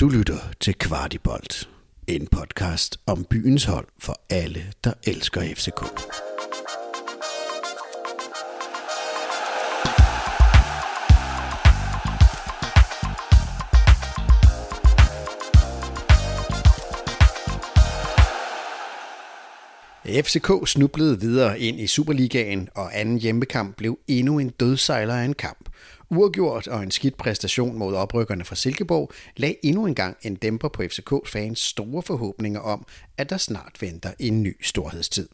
Du lytter til Kvartibolt, en podcast om byens hold for alle, der elsker FCK. FCK snublede videre ind i Superligaen, og anden hjemmekamp blev endnu en dødsejler af en kamp. Uafgjort og en skidt præstation mod oprykkerne fra Silkeborg lag endnu en gang en dæmper på FCK-fans store forhåbninger om, at der snart venter en ny storhedstid.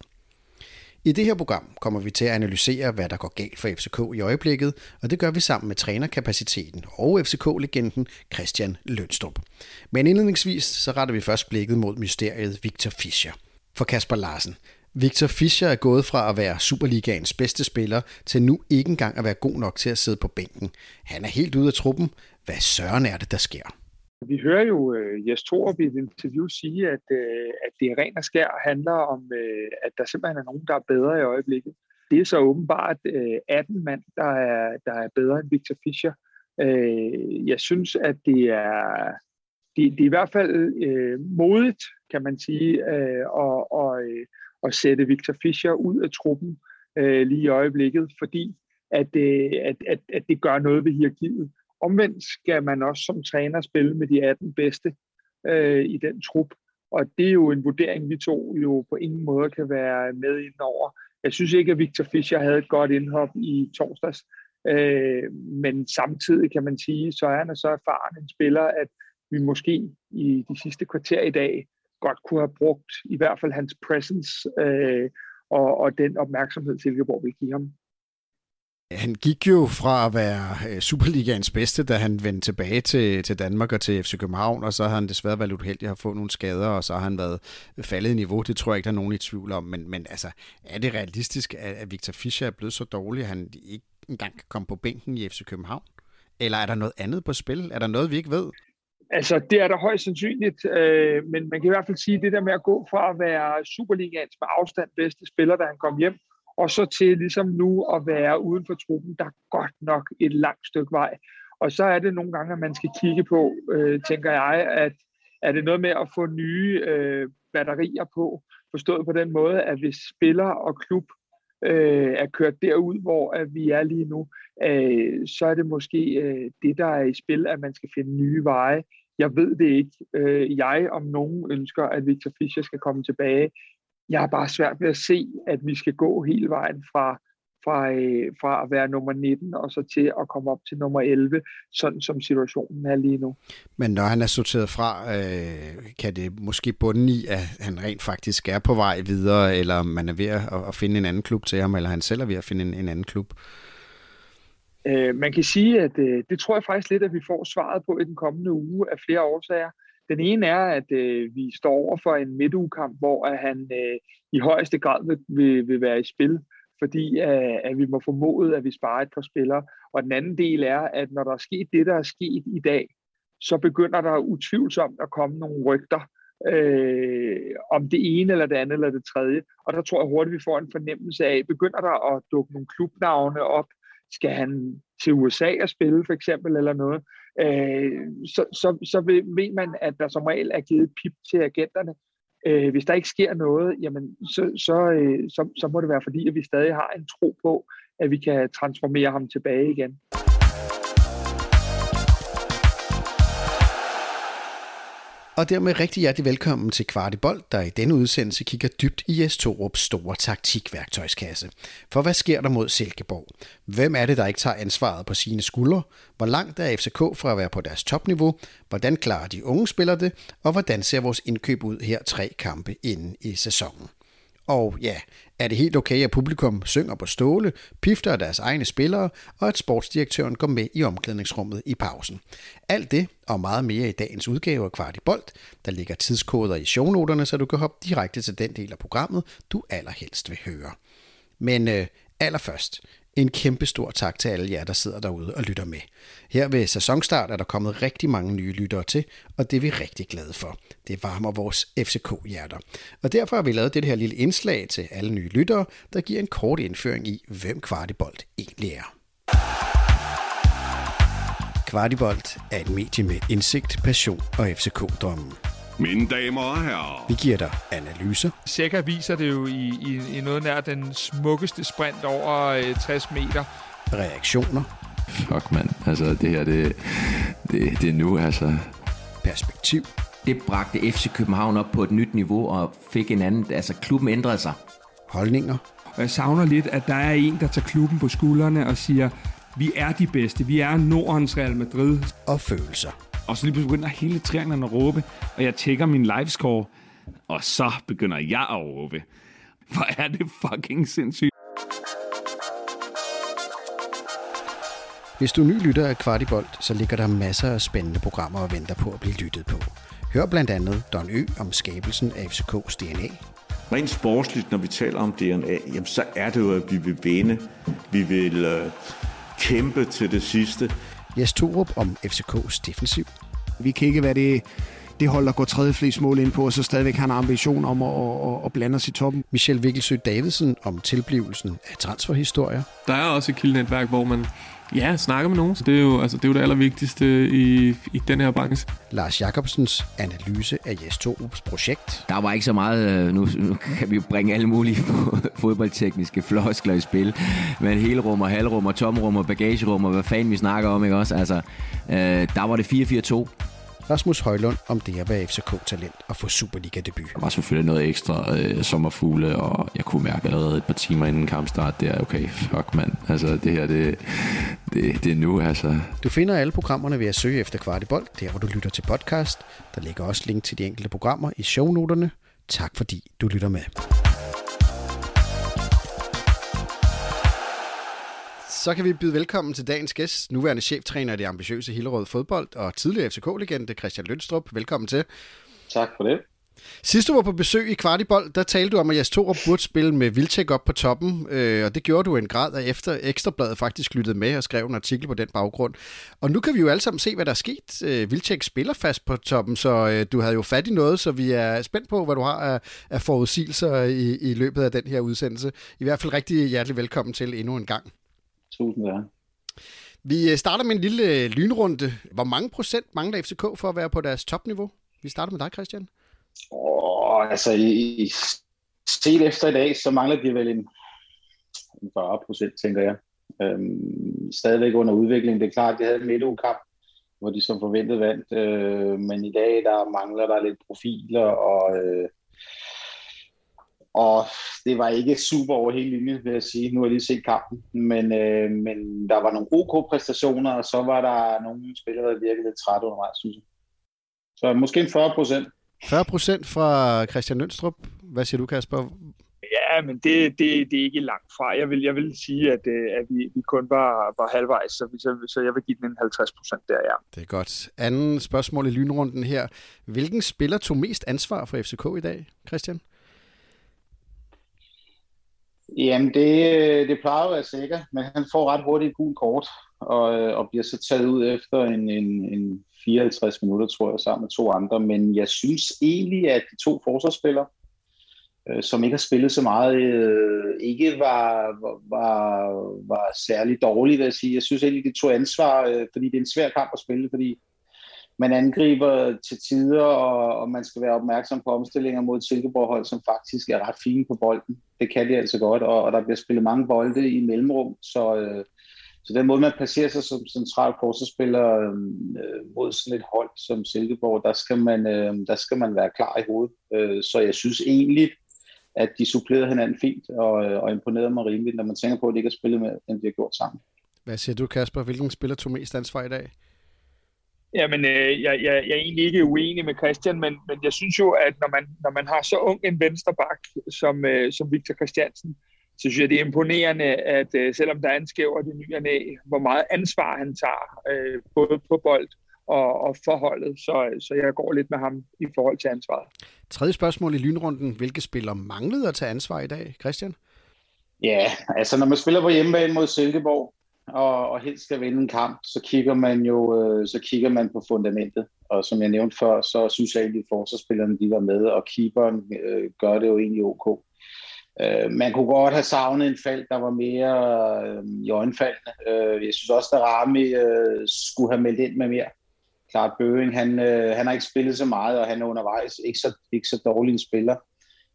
I det her program kommer vi til at analysere, hvad der går galt for FCK i øjeblikket, og det gør vi sammen med trænerkapaciteten og FCK-legenden Christian Lønstrup. Men indledningsvis så retter vi først blikket mod mysteriet Victor Fischer for Kasper Larsen. Victor Fischer er gået fra at være Superligaens bedste spiller til nu ikke engang at være god nok til at sidde på bænken. Han er helt ude af truppen. Hvad søren er det, der sker? Vi hører jo uh, Jes Thorup i et interview sige, at, uh, at det er ren og skær handler om, uh, at der simpelthen er nogen, der er bedre i øjeblikket. Det er så åbenbart uh, 18 mand, der er, der er bedre end Victor Fischer. Uh, jeg synes, at det er, det, det er i hvert fald uh, modigt, kan man sige, uh, og, og, uh, at sætte Victor Fischer ud af truppen øh, lige i øjeblikket, fordi at, øh, at, at, at det gør noget ved hierarkiet. Omvendt skal man også som træner spille med de 18 bedste øh, i den trup, og det er jo en vurdering, vi to jo på ingen måde kan være med ind over. Jeg synes ikke, at Victor Fischer havde et godt indhop i torsdags, øh, men samtidig kan man sige, så er han så erfaren en spiller, at vi måske i de sidste kvarter i dag godt kunne have brugt i hvert fald hans presence øh, og, og den opmærksomhed, Silkeborg vil give ham. Han gik jo fra at være øh, Superligaens bedste, da han vendte tilbage til, til Danmark og til FC København, og så har han desværre været uheldig at få nogle skader, og så har han været faldet i niveau. Det tror jeg ikke, der er nogen i tvivl om. Men, men altså, er det realistisk, at Victor Fischer er blevet så dårlig, at han ikke engang kan komme på bænken i FC København? Eller er der noget andet på spil? Er der noget, vi ikke ved? Altså, det er der højst sandsynligt, øh, men man kan i hvert fald sige, at det der med at gå fra at være Superligaens med afstand bedste spiller, da han kom hjem, og så til ligesom nu at være uden for truppen, der er godt nok et langt stykke vej. Og så er det nogle gange, at man skal kigge på, øh, tænker jeg, at er det noget med at få nye øh, batterier på, forstået på den måde, at hvis spiller og klub øh, er kørt derud, hvor at vi er lige nu, øh, så er det måske øh, det, der er i spil, at man skal finde nye veje. Jeg ved det ikke. Øh, jeg om nogen ønsker, at Victor Fischer skal komme tilbage. Jeg har bare svært ved at se, at vi skal gå hele vejen fra, fra, øh, fra at være nummer 19 og så til at komme op til nummer 11, sådan som situationen er lige nu. Men når han er sorteret fra, øh, kan det måske bunde i, at han rent faktisk er på vej videre, eller man er ved at, at finde en anden klub til ham, eller han selv er ved at finde en, en anden klub? Øh, man kan sige, at øh, det tror jeg faktisk lidt, at vi får svaret på i den kommende uge af flere årsager. Den ene er, at øh, vi står over for en midtugekamp, hvor at han øh, i højeste grad vil, vil, vil være i spil, fordi øh, at vi må formode, at vi sparer et par spillere. Og den anden del er, at når der er sket det, der er sket i dag, så begynder der utvivlsomt at komme nogle rygter øh, om det ene eller det andet eller det tredje. Og der tror jeg hurtigt, vi får en fornemmelse af, begynder der at dukke nogle klubnavne op, skal han til USA og spille for eksempel eller noget, øh, så, så, så ved man, at der som regel er givet pip til agenterne. Øh, hvis der ikke sker noget, jamen, så, så, øh, så, så må det være fordi, at vi stadig har en tro på, at vi kan transformere ham tilbage igen. Og dermed rigtig hjertelig velkommen til Kvartibold, der i denne udsendelse kigger dybt i Jes Torups store taktikværktøjskasse. For hvad sker der mod Silkeborg? Hvem er det, der ikke tager ansvaret på sine skuldre? Hvor langt er FCK fra at være på deres topniveau? Hvordan klarer de unge spillere det? Og hvordan ser vores indkøb ud her tre kampe inden i sæsonen? Og ja, er det helt okay, at publikum synger på ståle, pifter af deres egne spillere, og at sportsdirektøren går med i omklædningsrummet i pausen? Alt det og meget mere i dagens udgave af Kvartibolt. Der ligger tidskoder i shownoterne, så du kan hoppe direkte til den del af programmet, du allerhelst vil høre. Men øh, allerførst, en kæmpe stor tak til alle jer, der sidder derude og lytter med. Her ved sæsonstart er der kommet rigtig mange nye lyttere til, og det er vi rigtig glade for. Det varmer vores FCK-hjerter. Og derfor har vi lavet det her lille indslag til alle nye lyttere, der giver en kort indføring i, hvem Kvartibolt egentlig er. Kvartibolt er et medie med indsigt, passion og FCK-drømmen. Mine damer og herrer. Vi giver dig analyser. Seca viser det jo i, i, i noget nær den smukkeste sprint over øh, 60 meter. Reaktioner. Fuck mand, altså det her, det, det, det er nu altså. Perspektiv. Det bragte FC København op på et nyt niveau og fik en anden, altså klubben ændrede sig. Holdninger. Og jeg savner lidt, at der er en, der tager klubben på skuldrene og siger, vi er de bedste, vi er Nordens Real Madrid. Og følelser. Og så lige pludselig begynder hele trianglen at råbe, og jeg tjekker min livescore, og så begynder jeg at råbe. Hvor er det fucking sindssygt. Hvis du er ny lytter af Kvartibolt, så ligger der masser af spændende programmer og venter på at blive lyttet på. Hør blandt andet Don Ø om skabelsen af FCK's DNA. Rent sportsligt, når vi taler om DNA, jamen så er det jo, at vi vil vinde. Vi vil øh, kæmpe til det sidste. Jes Torup om FCK's defensiv. Vi kan ikke være det, det hold, der går tredje flest mål ind på, og så stadigvæk har en ambition om at, at, at blande os i toppen. Michel Vikkelsø Davidsen om tilblivelsen af transferhistorier. Der er også et kildenetværk, hvor man ja, snakker med nogen. Så det er jo, altså, det, er jo det allervigtigste i, i den her branche. Lars Jacobsens analyse af Jes Torups projekt. Der var ikke så meget, øh, nu, nu kan vi jo bringe alle mulige fodboldtekniske floskler i spil, men hele rum og halvrum og tomrum og bagagerum og hvad fanden vi snakker om, ikke også? Altså, øh, der var det 4-4-2. Rasmus Højlund om det at være FCK-talent og få Superliga-debut. Der var selvfølgelig noget ekstra øh, sommerfugle, og jeg kunne mærke allerede et par timer inden kampstart, det er okay, fuck mand. Altså det her, det, det, det er nu, altså. Du finder alle programmerne ved at søge efter Kvartibold, der hvor du lytter til podcast. Der ligger også link til de enkelte programmer i shownoterne. Tak fordi du lytter med. Så kan vi byde velkommen til dagens gæst, nuværende cheftræner i det ambitiøse Hillerød Fodbold og tidligere FCK-legende Christian Lønstrup. Velkommen til. Tak for det. Sidst du var på besøg i Kvartibold, der talte du om, at Jes Torup burde spille med Vilcek op på toppen, øh, og det gjorde du en grad, af efter Ekstrabladet faktisk lyttede med og skrev en artikel på den baggrund. Og nu kan vi jo alle sammen se, hvad der er sket. Øh, Vilcek spiller fast på toppen, så øh, du havde jo fat i noget, så vi er spændt på, hvad du har af, af forudsigelser i, i løbet af den her udsendelse. I hvert fald rigtig hjertelig velkommen til endnu en gang. Tusind tak. Vi øh, starter med en lille lynrunde. Hvor mange procent mangler FCK for at være på deres topniveau? Vi starter med dig, Christian. Åh, altså i, set efter i dag, så mangler de vel en, en 40 procent, tænker jeg. Øhm, stadigvæk under udvikling. Det er klart, at de havde en midtugekamp, hvor de som forventet vandt. Øh, men i dag, der mangler der lidt profiler, og øh, og det var ikke super over hele linjen, vil jeg sige. Nu har jeg lige set kampen. Men, øh, men der var nogle gode præstationer, og så var der nogle spillere, der virkede lidt træt undervejs, synes jeg. Så måske en 40 procent. 40 procent fra Christian Lønstrup. Hvad siger du, Kasper? Ja, men det, det, det er ikke langt fra. Jeg vil, jeg vil sige, at, øh, at vi, vi kun var, var halvvejs, så, så, så jeg vil give den en 50 procent der, ja. Det er godt. Anden spørgsmål i lynrunden her. Hvilken spiller tog mest ansvar for FCK i dag, Christian? Jamen, det, øh, det plejer jo at sikker, men han får ret hurtigt et gult kort, og, øh, og bliver så taget ud efter en, en, en 54 minutter, tror jeg, sammen med to andre. Men jeg synes egentlig, at de to forsvarsspillere, øh, som ikke har spillet så meget, øh, ikke var, var, var særlig dårlige, vil jeg sige. Jeg synes egentlig, de tog ansvar, øh, fordi det er en svær kamp at spille, fordi man angriber til tider, og, og man skal være opmærksom på omstillinger mod Silkeborg-hold, som faktisk er ret fine på bolden. Det kan de altså godt, og, og der bliver spillet mange bolde i mellemrum, så, øh, så den måde, man placerer sig som central forsvarsspiller øhm, øh, mod sådan et hold som Silkeborg, der skal man, øh, der skal man være klar i hovedet. Øh, så jeg synes egentlig, at de supplerede hinanden fint, og, øh, og imponerede mig rimeligt, når man tænker på, at de ikke har spillet med, end de har gjort sammen. Hvad siger du, Kasper? Hvilken spiller tog mest ansvar i dag? Jamen, øh, jeg, jeg, jeg er egentlig ikke uenig med Christian, men, men jeg synes jo, at når man, når man har så ung en vensterbak som, øh, som Victor Christiansen, så synes jeg, det er imponerende, at øh, selvom der er en skæver i ny af, hvor meget ansvar han tager, øh, både på bold og, og forholdet. Så, så jeg går lidt med ham i forhold til ansvaret. Tredje spørgsmål i lynrunden. Hvilke spillere manglede at tage ansvar i dag, Christian? Ja, altså når man spiller på hjemmebane mod Silkeborg, og, og helst skal vinde en kamp, så kigger man jo øh, så kigger man på fundamentet. Og som jeg nævnte før, så synes jeg egentlig, at forsvarsspillerne de var med, og keeperen øh, gør det jo egentlig ok. Øh, man kunne godt have savnet en fald, der var mere øh, i øjenfaldene. Øh, jeg synes også, at Rami øh, skulle have meldt ind med mere. Klart Bøving, han, øh, han har ikke spillet så meget, og han er undervejs ikke så, ikke så dårlig en spiller.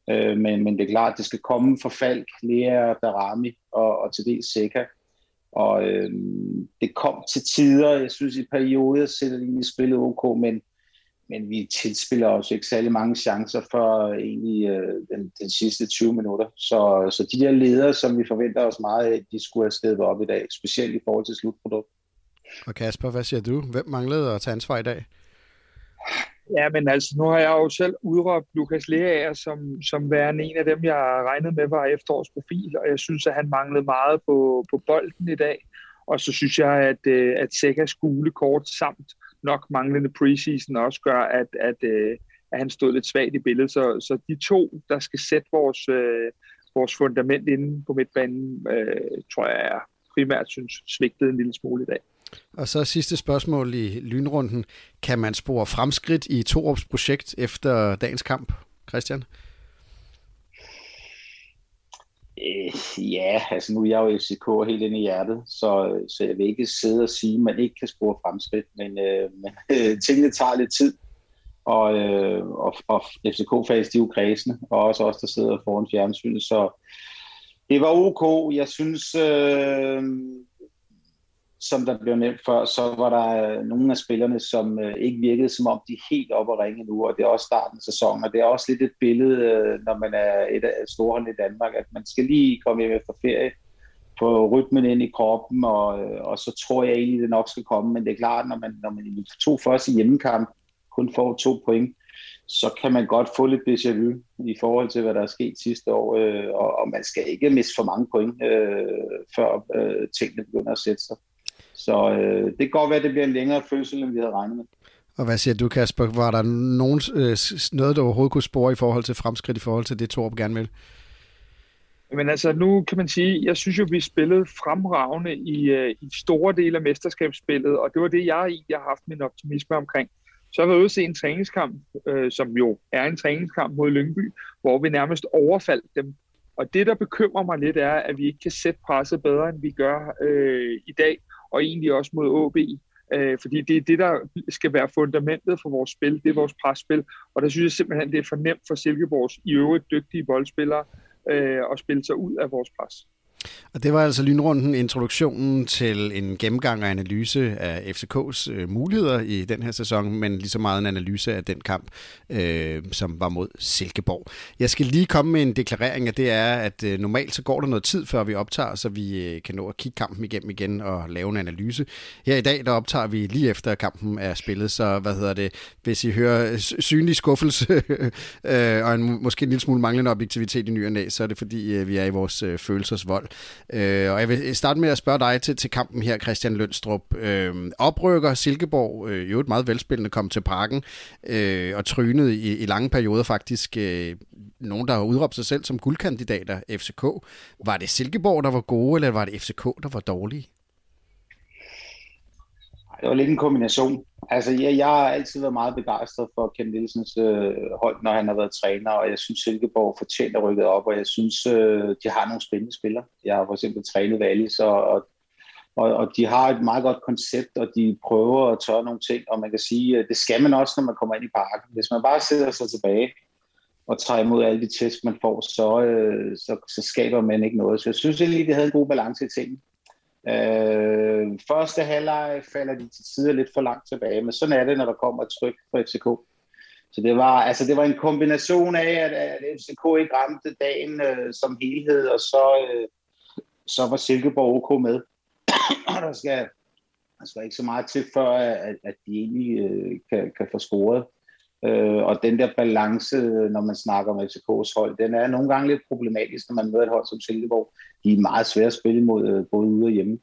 Øh, men, men det er klart, at det skal komme for Falk, Lea, Darami og, og til dels Seca. Og øh, det kom til tider, jeg synes i perioder sætter de egentlig spillet ok, men men vi tilspiller også ikke særlig mange chancer for egentlig øh, den, den sidste 20 minutter. Så, så de der ledere, som vi forventer os meget af, de skulle have stedet op i dag, specielt i forhold til slutprodukt. Og Kasper, hvad siger du? Hvem manglede at tage ansvar i dag? Ja, men altså, nu har jeg jo selv udråbt Lukas Leaer som, som værende en af dem, jeg regnede med var efterårsprofil, og jeg synes, at han manglede meget på, på bolden i dag. Og så synes jeg, at, øh, at Sekas gule kort samt nok manglende preseason også gør, at, at, øh, at han stod lidt svagt i billedet. Så, så de to, der skal sætte vores, øh, vores fundament inde på midtbanen, øh, tror jeg er primært synes svigtede en lille smule i dag. Og så sidste spørgsmål i lynrunden. Kan man spore fremskridt i Torups projekt efter dagens kamp, Christian? Øh, ja, altså nu er jeg jo FCK helt inde i hjertet, så, så jeg vil ikke sidde og sige, at man ikke kan spore fremskridt, men, øh, men øh, tingene tager lidt tid, og, øh, og, og FCK-fans, de er jo kredsende, og også os, der sidder foran fjernsynet, så det var ok. Jeg synes, øh, som der blev nævnt før, så var der øh, nogle af spillerne, som øh, ikke virkede som om de er helt oppe at ringe nu, og det er også starten af sæsonen, og det er også lidt et billede, øh, når man er et af storhold i Danmark, at man skal lige komme hjem efter ferie, få rytmen ind i kroppen, og, og så tror jeg egentlig, det nok skal komme, men det er klart, når man, når man i to første hjemmekamp kun får to point, så kan man godt få lidt déjà vu i forhold til, hvad der er sket sidste år, øh, og, og man skal ikke miste for mange point, øh, før øh, tingene begynder at sætte sig. Så øh, det kan godt være, at det bliver en længere fødsel, end vi havde regnet med. Og hvad siger du, Kasper? Var der nogen, øh, noget, der overhovedet kunne spore i forhold til fremskridt, i forhold til det, Torb gerne vil? Men altså, nu kan man sige, jeg synes jo, vi spillede fremragende i, øh, i store dele af mesterskabsspillet, og det var det, jeg egentlig har haft min optimisme omkring. Så har vi ude at se en træningskamp, øh, som jo er en træningskamp mod Lyngby, hvor vi nærmest overfaldt dem. Og det, der bekymrer mig lidt, er, at vi ikke kan sætte presset bedre, end vi gør øh, i dag og egentlig også mod OB. Øh, fordi det er det, der skal være fundamentet for vores spil, det er vores presspil, og der synes jeg simpelthen, det er for nemt for Silkeborgs i øvrigt dygtige boldspillere øh, at spille sig ud af vores pres. Og det var altså lynrunden, introduktionen til en gennemgang og analyse af FCK's øh, muligheder i den her sæson, men lige så meget en analyse af den kamp, øh, som var mod Silkeborg. Jeg skal lige komme med en deklarering, og det er, at øh, normalt så går der noget tid, før vi optager, så vi øh, kan nå at kigge kampen igennem igen og lave en analyse. Her i dag, der optager vi lige efter kampen er spillet, så hvad hedder det, hvis I hører synlig skuffelse øh, og en, måske en lille smule manglende objektivitet i ny og næ, så er det fordi, øh, vi er i vores øh, følelsesvold. Øh, og jeg vil starte med at spørge dig til, til kampen her, Christian Lønstrup. Øh, oprykker Silkeborg, øh, jo et meget velspillende, kom til parken øh, og trynede i, i lange perioder faktisk øh, nogen, der har udråbt sig selv som guldkandidater, FCK. Var det Silkeborg, der var gode, eller var det FCK, der var dårlige? Det var lidt en kombination. Altså, jeg, jeg har altid været meget begejstret for Ken Nielsens øh, hold, når han har været træner, og jeg synes, Silkeborg fortjener rykket op, og jeg synes, øh, de har nogle spændende spillere. Jeg har for eksempel trænet Valis, og, og, og, og de har et meget godt koncept, og de prøver at tørre nogle ting, og man kan sige, øh, det skal man også, når man kommer ind i parken. Hvis man bare sidder sig tilbage og tager imod alle de tæsk, man får, så, øh, så, så skaber man ikke noget. Så jeg synes egentlig, de havde en god balance i tingene. Øh, første halvleg falder de til tider lidt for langt tilbage, men sådan er det, når der kommer et tryk på FCK. Så det var, altså det var en kombination af, at, at FCK ikke ramte dagen øh, som helhed, og så, øh, så var Silkeborg OK med. og der skal, der skal ikke så meget til, før at, at de egentlig øh, kan, kan få scoret. Øh, og den der balance, når man snakker om FCK's hold, den er nogle gange lidt problematisk, når man møder et hold som Silkeborg. De er meget svære at spille mod øh, både ude og hjemme.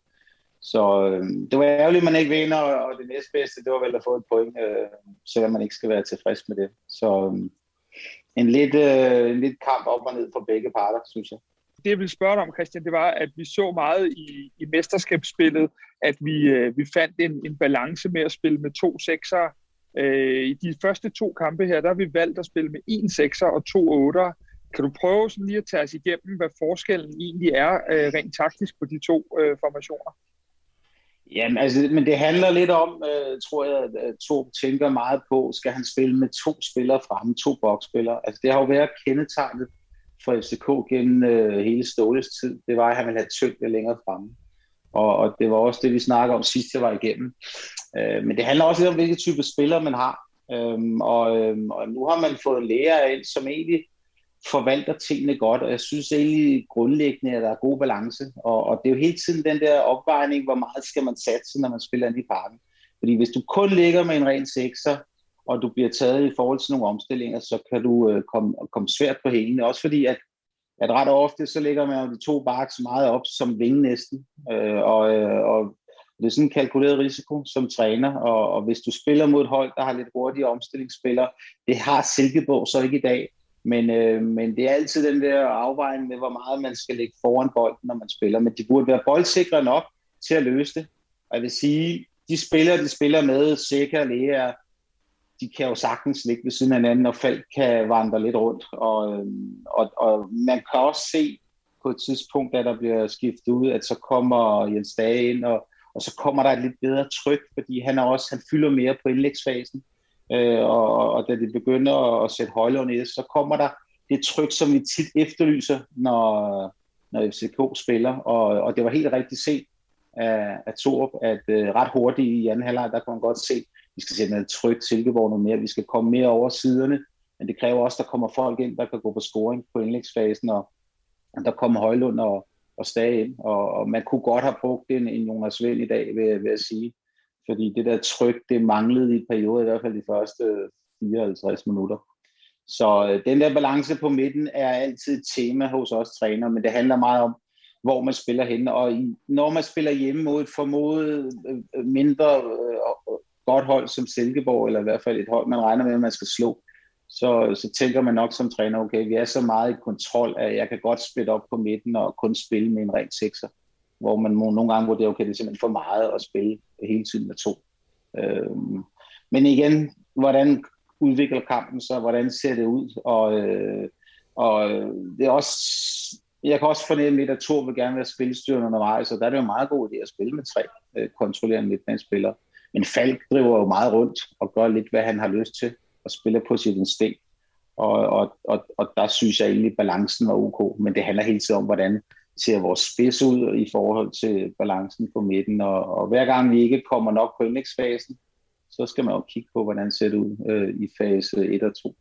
Så øh, det var ærgerligt, at man ikke vinder, og det næstbedste, det var vel at få et point, øh, selvom man ikke skal være tilfreds med det. Så øh, en, lidt, øh, en lidt kamp op og ned for begge parter, synes jeg. Det jeg ville spørge dig om, Christian, det var, at vi så meget i, i mesterskabsspillet, at vi, øh, vi fandt en, en balance med at spille med to sekser Øh, I de første to kampe her, der har vi valgt at spille med en sekser og to otter. kan du prøve sådan lige at tage os igennem, hvad forskellen egentlig er øh, rent taktisk på de to øh, formationer? Jamen, altså, men det handler lidt om, øh, tror jeg, at to tænker meget på, skal han spille med to spillere fremme, to boksspillere. Altså, det har jo været kendetegnet for FCK gennem øh, hele Ståles tid. Det var, at han ville have tyngde længere fremme. Og, og det var også det, vi snakkede om sidst, jeg var igennem. Øh, men det handler også lidt om, hvilke type spillere man har. Øhm, og, øhm, og nu har man fået læger ind, som egentlig forvalter tingene godt, og jeg synes egentlig grundlæggende, at der er god balance. Og, og det er jo hele tiden den der opvejning, hvor meget skal man satse, når man spiller ind i parken. Fordi hvis du kun ligger med en ren sekser, og du bliver taget i forhold til nogle omstillinger, så kan du øh, komme, komme svært på hælene. Også fordi, at, at ret ofte, så ligger man jo de to baks meget op som vinge næsten. Øh, og, øh, og det er sådan en kalkuleret risiko som træner, og, og hvis du spiller mod et hold, der har lidt hurtige omstillingsspillere, det har Silkeborg så ikke i dag, men, øh, men det er altid den der afvejning med, hvor meget man skal lægge foran bolden, når man spiller. Men de burde være boldsikre nok til at løse det. Og jeg vil sige, de spillere, de spiller med, Sikker og Lea, de kan jo sagtens ligge ved siden af hinanden, og folk kan vandre lidt rundt. Og, øhm, og, og man kan også se på et tidspunkt, da der bliver skiftet ud, at så kommer Jens Dage ind, og, og så kommer der et lidt bedre tryk, fordi han, er også, han fylder mere på indlægsfasen. Øh, og, og da det begynder at sætte højlån i det, så kommer der det tryk, som vi tit efterlyser, når, når FCK spiller. Og, og det var helt rigtigt set af, af Torup, at øh, ret hurtigt i anden halvleg, der kan man godt se, vi skal sætte noget trygt Silkeborg noget mere, vi skal komme mere over siderne, men det kræver også, at der kommer folk ind, der kan gå på scoring på indlægsfasen, og, og der kommer Højlund og, og Stage ind, og, og man kunne godt have brugt en, en Jonas Vind i dag, vil, vil jeg sige fordi det der tryk, det manglede i perioden, i hvert fald de første 54 minutter. Så øh, den der balance på midten er altid et tema hos os træner, men det handler meget om, hvor man spiller hen. Og når man spiller hjemme mod et formodet øh, øh, mindre godt hold som Silkeborg, eller i hvert fald et hold, man regner med, at man skal slå, så, så tænker man nok som træner, okay, vi er så meget i kontrol, at jeg kan godt splitte op på midten og kun spille med en ren sekser hvor man må nogle gange vurderer, okay, det er simpelthen for meget at spille hele tiden med to. Øhm, men igen, hvordan udvikler kampen sig, hvordan ser det ud, og, øh, og øh, det er også, jeg kan også fornemme lidt, at Thor vil gerne være spilstyrende undervejs, så der er det jo meget god idé at spille med tre øh, kontrollerende midtbanespillere. Men Falk driver jo meget rundt og gør lidt, hvad han har lyst til, og spiller på sit instinkt. Og, og, og, og der synes jeg egentlig, at balancen var ok, men det handler hele tiden om, hvordan ser vores spids ud i forhold til balancen på midten, og, og hver gang vi ikke kommer nok på indlægsfasen, så skal man jo kigge på, hvordan det ser det ud øh, i fase 1 og 2.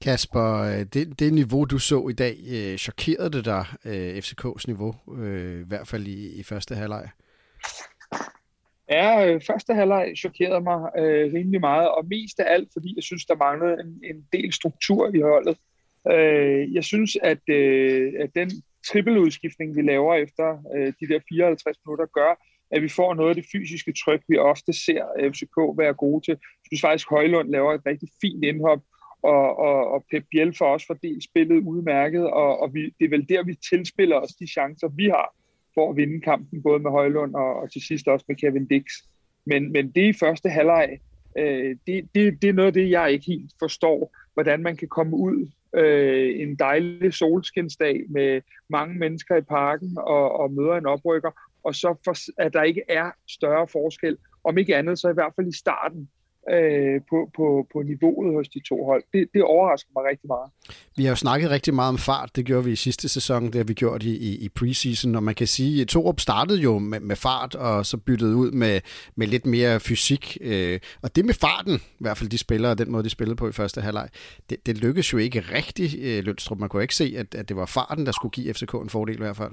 Kasper, øh, det, det niveau, du så i dag, øh, chokerede det dig, øh, FCK's niveau, øh, i hvert fald i, i første halvleg? Ja, øh, første halvleg chokerede mig øh, rimelig meget, og mest af alt, fordi jeg synes, der manglede en, en del struktur i holdet. Øh, jeg synes, at, øh, at den trippeludskiftning, vi laver efter øh, de der 54 minutter, gør, at vi får noget af det fysiske tryk, vi ofte ser FCK være gode til. Jeg synes faktisk, Højlund laver et rigtig fint indhop, og, og, og Pep Biel for os fordelt spillet udmærket, og, og vi, det er vel der, vi tilspiller os de chancer, vi har for at vinde kampen, både med Højlund og, og til sidst også med Kevin Dix. Men, men det i første halvleg, øh, det, det, det er noget af det, jeg ikke helt forstår, hvordan man kan komme ud øh, en dejlig solskinsdag med mange mennesker i parken og, og møder en oprykker, og så for, at der ikke er større forskel, om ikke andet så i hvert fald i starten, øh, på, på, på niveauet hos de to hold. Det, det overrasker mig rigtig meget. Vi har jo snakket rigtig meget om fart. Det gjorde vi i sidste sæson. Det har vi gjort i, i, i preseason. Og man kan sige, at Torup startede jo med, med fart, og så byttede ud med, med lidt mere fysik. Øh, og det med farten, i hvert fald de spillere, den måde de spillede på i første halvleg, det, det lykkedes jo ikke rigtig, øh, Lønstrup. Man kunne ikke se, at, at det var farten, der skulle give FCK en fordel i hvert fald.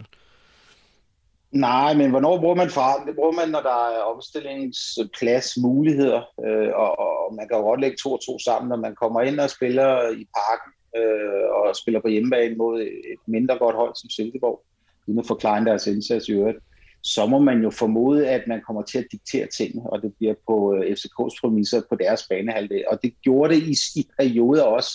Nej, men hvornår bruger man farten? Det bruger man, når der er omstillingsplads, muligheder, øh, og, og man kan jo godt lægge to og to sammen, når man kommer ind og spiller i parken, øh, og spiller på hjemmebane mod et mindre godt hold som Silkeborg, uden at forklare deres indsats i øvrigt, så må man jo formode, at man kommer til at diktere ting, og det bliver på øh, FCK's præmisser på deres banehalvdel. Og det gjorde det i, i perioder også,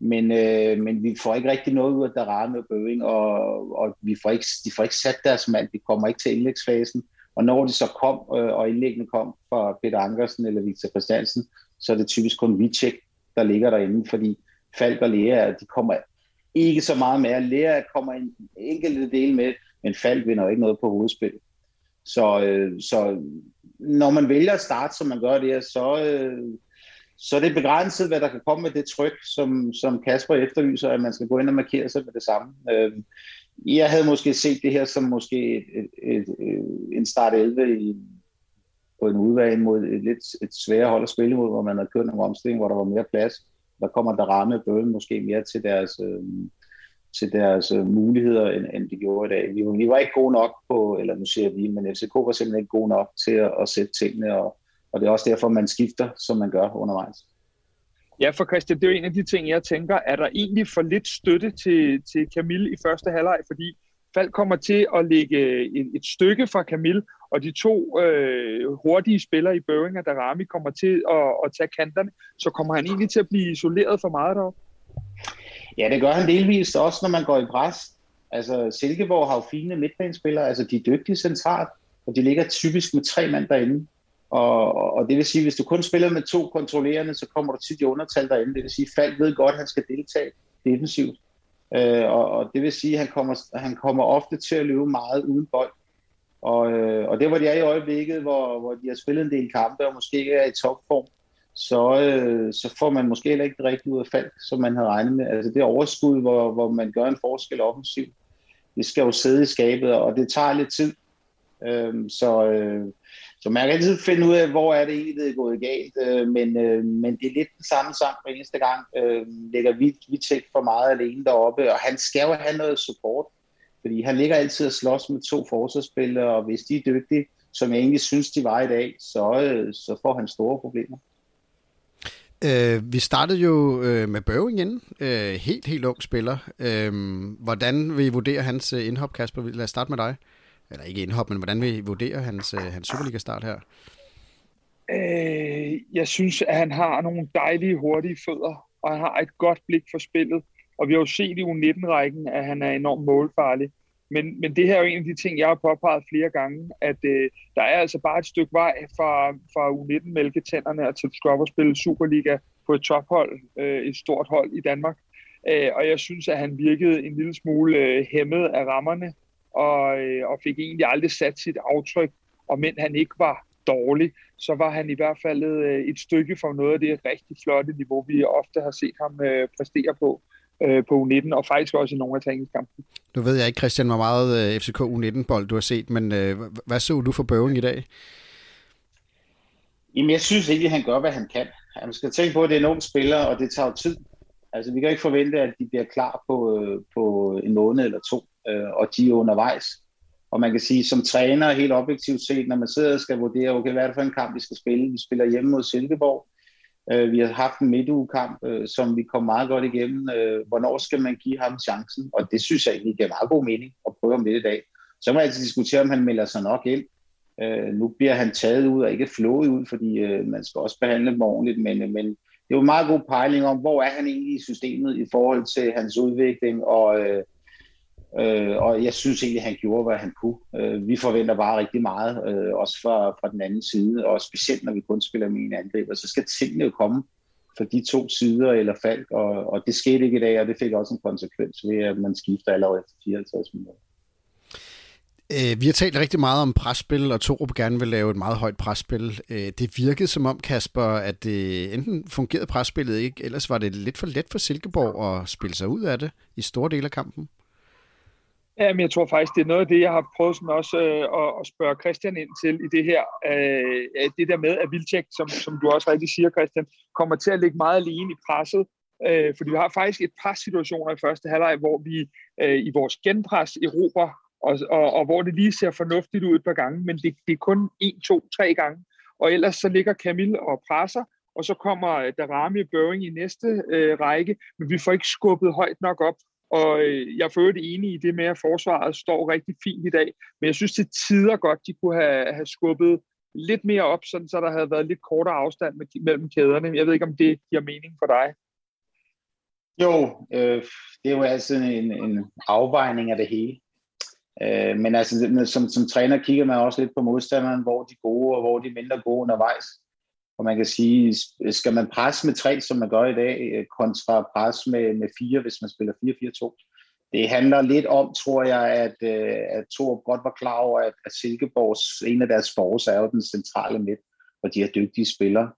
men, øh, men vi får ikke rigtig noget ud af Darame og Bøving, og, og vi får ikke, de får ikke sat deres mand, de kommer ikke til indlægsfasen. Og når de så kom, øh, og indlæggene kom fra Peter Ankersen eller Victor Christiansen, så er det typisk kun Vicek, der ligger derinde, fordi Falk og Lea, de kommer ikke så meget med. Lea kommer en enkelte del med, men Falk vinder jo ikke noget på hovedspil. Så, øh, så når man vælger at starte, som man gør det, så, øh, så er det begrænset, hvad der kan komme med det tryk, som, som Kasper efterlyser, at man skal gå ind og markere sig med det samme. Øh, jeg havde måske set det her som måske et, et, et, et, en start 11 i, på en udvalg mod et lidt et sværere hold at spille mod, hvor man havde kørt nogle omstillinger, hvor der var mere plads. Der kommer der ramme bøden måske mere til deres, øh, til deres øh, muligheder, end, end de gjorde i dag. Vi, vi var ikke gode nok på, eller nu siger vi, men FCK var simpelthen ikke gode nok til at, at sætte tingene, og, og det er også derfor, man skifter, som man gør undervejs. Ja, for Christian, det er jo en af de ting, jeg tænker, er der egentlig for lidt støtte til, til Camille i første halvleg, fordi Falk kommer til at lægge et, et stykke fra Camille, og de to øh, hurtige spillere i Børing og Darami kommer til at, at tage kanterne, så kommer han egentlig til at blive isoleret for meget deroppe? Ja, det gør han delvist også, når man går i pres. Altså, Silkeborg har jo fine midtbanespillere, altså de er dygtige centralt, og de ligger typisk med tre mand derinde. Og, og det vil sige, hvis du kun spiller med to kontrollerende, så kommer du tit i undertal derinde. Det vil sige, Falk ved godt, at han skal deltage defensivt. Øh, og, og det vil sige, at han kommer, han kommer ofte til at løbe meget uden bold. Og, øh, og det var de er i øjeblikket, hvor, hvor de har spillet en del kampe, og måske ikke er i topform, så, øh, så får man måske heller ikke det rigtige ud af Falk, som man havde regnet med. Altså det overskud, hvor, hvor man gør en forskel offensivt, det skal jo sidde i skabet, og det tager lidt tid. Øh, så, øh, så man kan altid finde ud af, hvor er det egentlig, det er gået galt, øh, men, øh, men det er lidt den samme sang hver eneste gang. Øh, lægger vi, vi tæt for meget alene deroppe, og han skal jo have noget support, fordi han ligger altid og slås med to forsvarsspillere, og hvis de er dygtige, som jeg egentlig synes, de var i dag, så, øh, så får han store problemer. Øh, vi startede jo øh, med Børing inden. Øh, helt, helt ung spiller. Øh, hvordan vil I vurdere hans øh, indhop, Kasper? Lad os starte med dig eller ikke indhop, men hvordan vil I vurdere hans, øh, hans Superliga-start her? Øh, jeg synes, at han har nogle dejlige, hurtige fødder, og han har et godt blik for spillet. Og vi har jo set i U19-rækken, at han er enormt målfarlig. Men, men det her er jo en af de ting, jeg har påpeget flere gange, at øh, der er altså bare et stykke vej fra, fra U19-mælketænderne til at spille Superliga på et tophold, øh, et stort hold i Danmark. Øh, og jeg synes, at han virkede en lille smule øh, hæmmet af rammerne og, øh, og fik egentlig aldrig sat sit aftryk. Og men han ikke var dårlig, så var han i hvert fald øh, et stykke fra noget af det rigtig flotte niveau, vi ofte har set ham øh, præstere på på U19, og faktisk også i nogle af træningskampene. Nu ved jeg ikke, Christian, hvor meget FCK U19-bold du har set, men øh, hvad så du for bøven i dag? Jamen, jeg synes ikke, at han gør, hvad han kan. Man skal tænke på, at det er en ung spiller, og det tager tid. Altså, vi kan ikke forvente, at de bliver klar på, på en måned eller to øh, og de er undervejs. Og man kan sige, som træner helt objektivt set, når man sidder og skal vurdere, okay, hvad er det for en kamp, vi skal spille? Vi spiller hjemme mod Silkeborg. Øh, vi har haft en midtugekamp, øh, som vi kom meget godt igennem. Øh, hvornår skal man give ham chancen? Og det synes jeg egentlig giver meget god mening at prøve om lidt i dag. Så må jeg altid diskutere, om han melder sig nok ind. Øh, nu bliver han taget ud og ikke flået ud, fordi øh, man skal også behandle dem ordentligt, men, øh, men det er jo en meget god pejling om, hvor er han egentlig i systemet i forhold til hans udvikling, og, øh, Øh, og jeg synes egentlig, at han gjorde, hvad han kunne. Øh, vi forventer bare rigtig meget, øh, også fra, fra den anden side, og specielt når vi kun spiller med en angriber, så skal tingene jo komme fra de to sider eller Falk, og, og det skete ikke i dag, og det fik også en konsekvens ved, at man skifter allerede efter 54 minutter. Øh, vi har talt rigtig meget om presspil, og Torup gerne vil lave et meget højt presspil. Øh, det virkede som om, Kasper, at det enten fungerede presspillet ikke, ellers var det lidt for let for Silkeborg at spille sig ud af det i store dele af kampen. Ja, men jeg tror faktisk, det er noget af det, jeg har prøvet sådan også øh, at, at spørge Christian ind til i det her. Øh, det der med, at Vilcek, som, som du også rigtig siger, Christian, kommer til at ligge meget alene i presset. Øh, fordi vi har faktisk et par situationer i første halvleg, hvor vi øh, i vores genpres erobrer, og, og, og hvor det lige ser fornuftigt ud et par gange, men det, det er kun en, to, tre gange. Og ellers så ligger Camille og presser, og så kommer øh, Darami og Børing i næste øh, række, men vi får ikke skubbet højt nok op, og øh, jeg er for enig i det med, at forsvaret står rigtig fint i dag. Men jeg synes til tider godt, de kunne have, have skubbet lidt mere op, sådan, så der havde været lidt kortere afstand med, mellem kæderne. Jeg ved ikke, om det giver mening for dig. Jo, øh, det er jo altså en, en afvejning af det hele. Øh, men altså, som, som træner kigger man også lidt på modstanderen, hvor de er gode og hvor de er mindre gode undervejs. Og man kan sige, skal man presse med tre, som man gør i dag, øh, kontra presse med, med fire, hvis man spiller 4-4-2. Det handler lidt om, tror jeg, at, øh, at Thor godt var klar over, at, at Silkeborgs, en af deres forårs er jo den centrale midt, og de er dygtige spillere.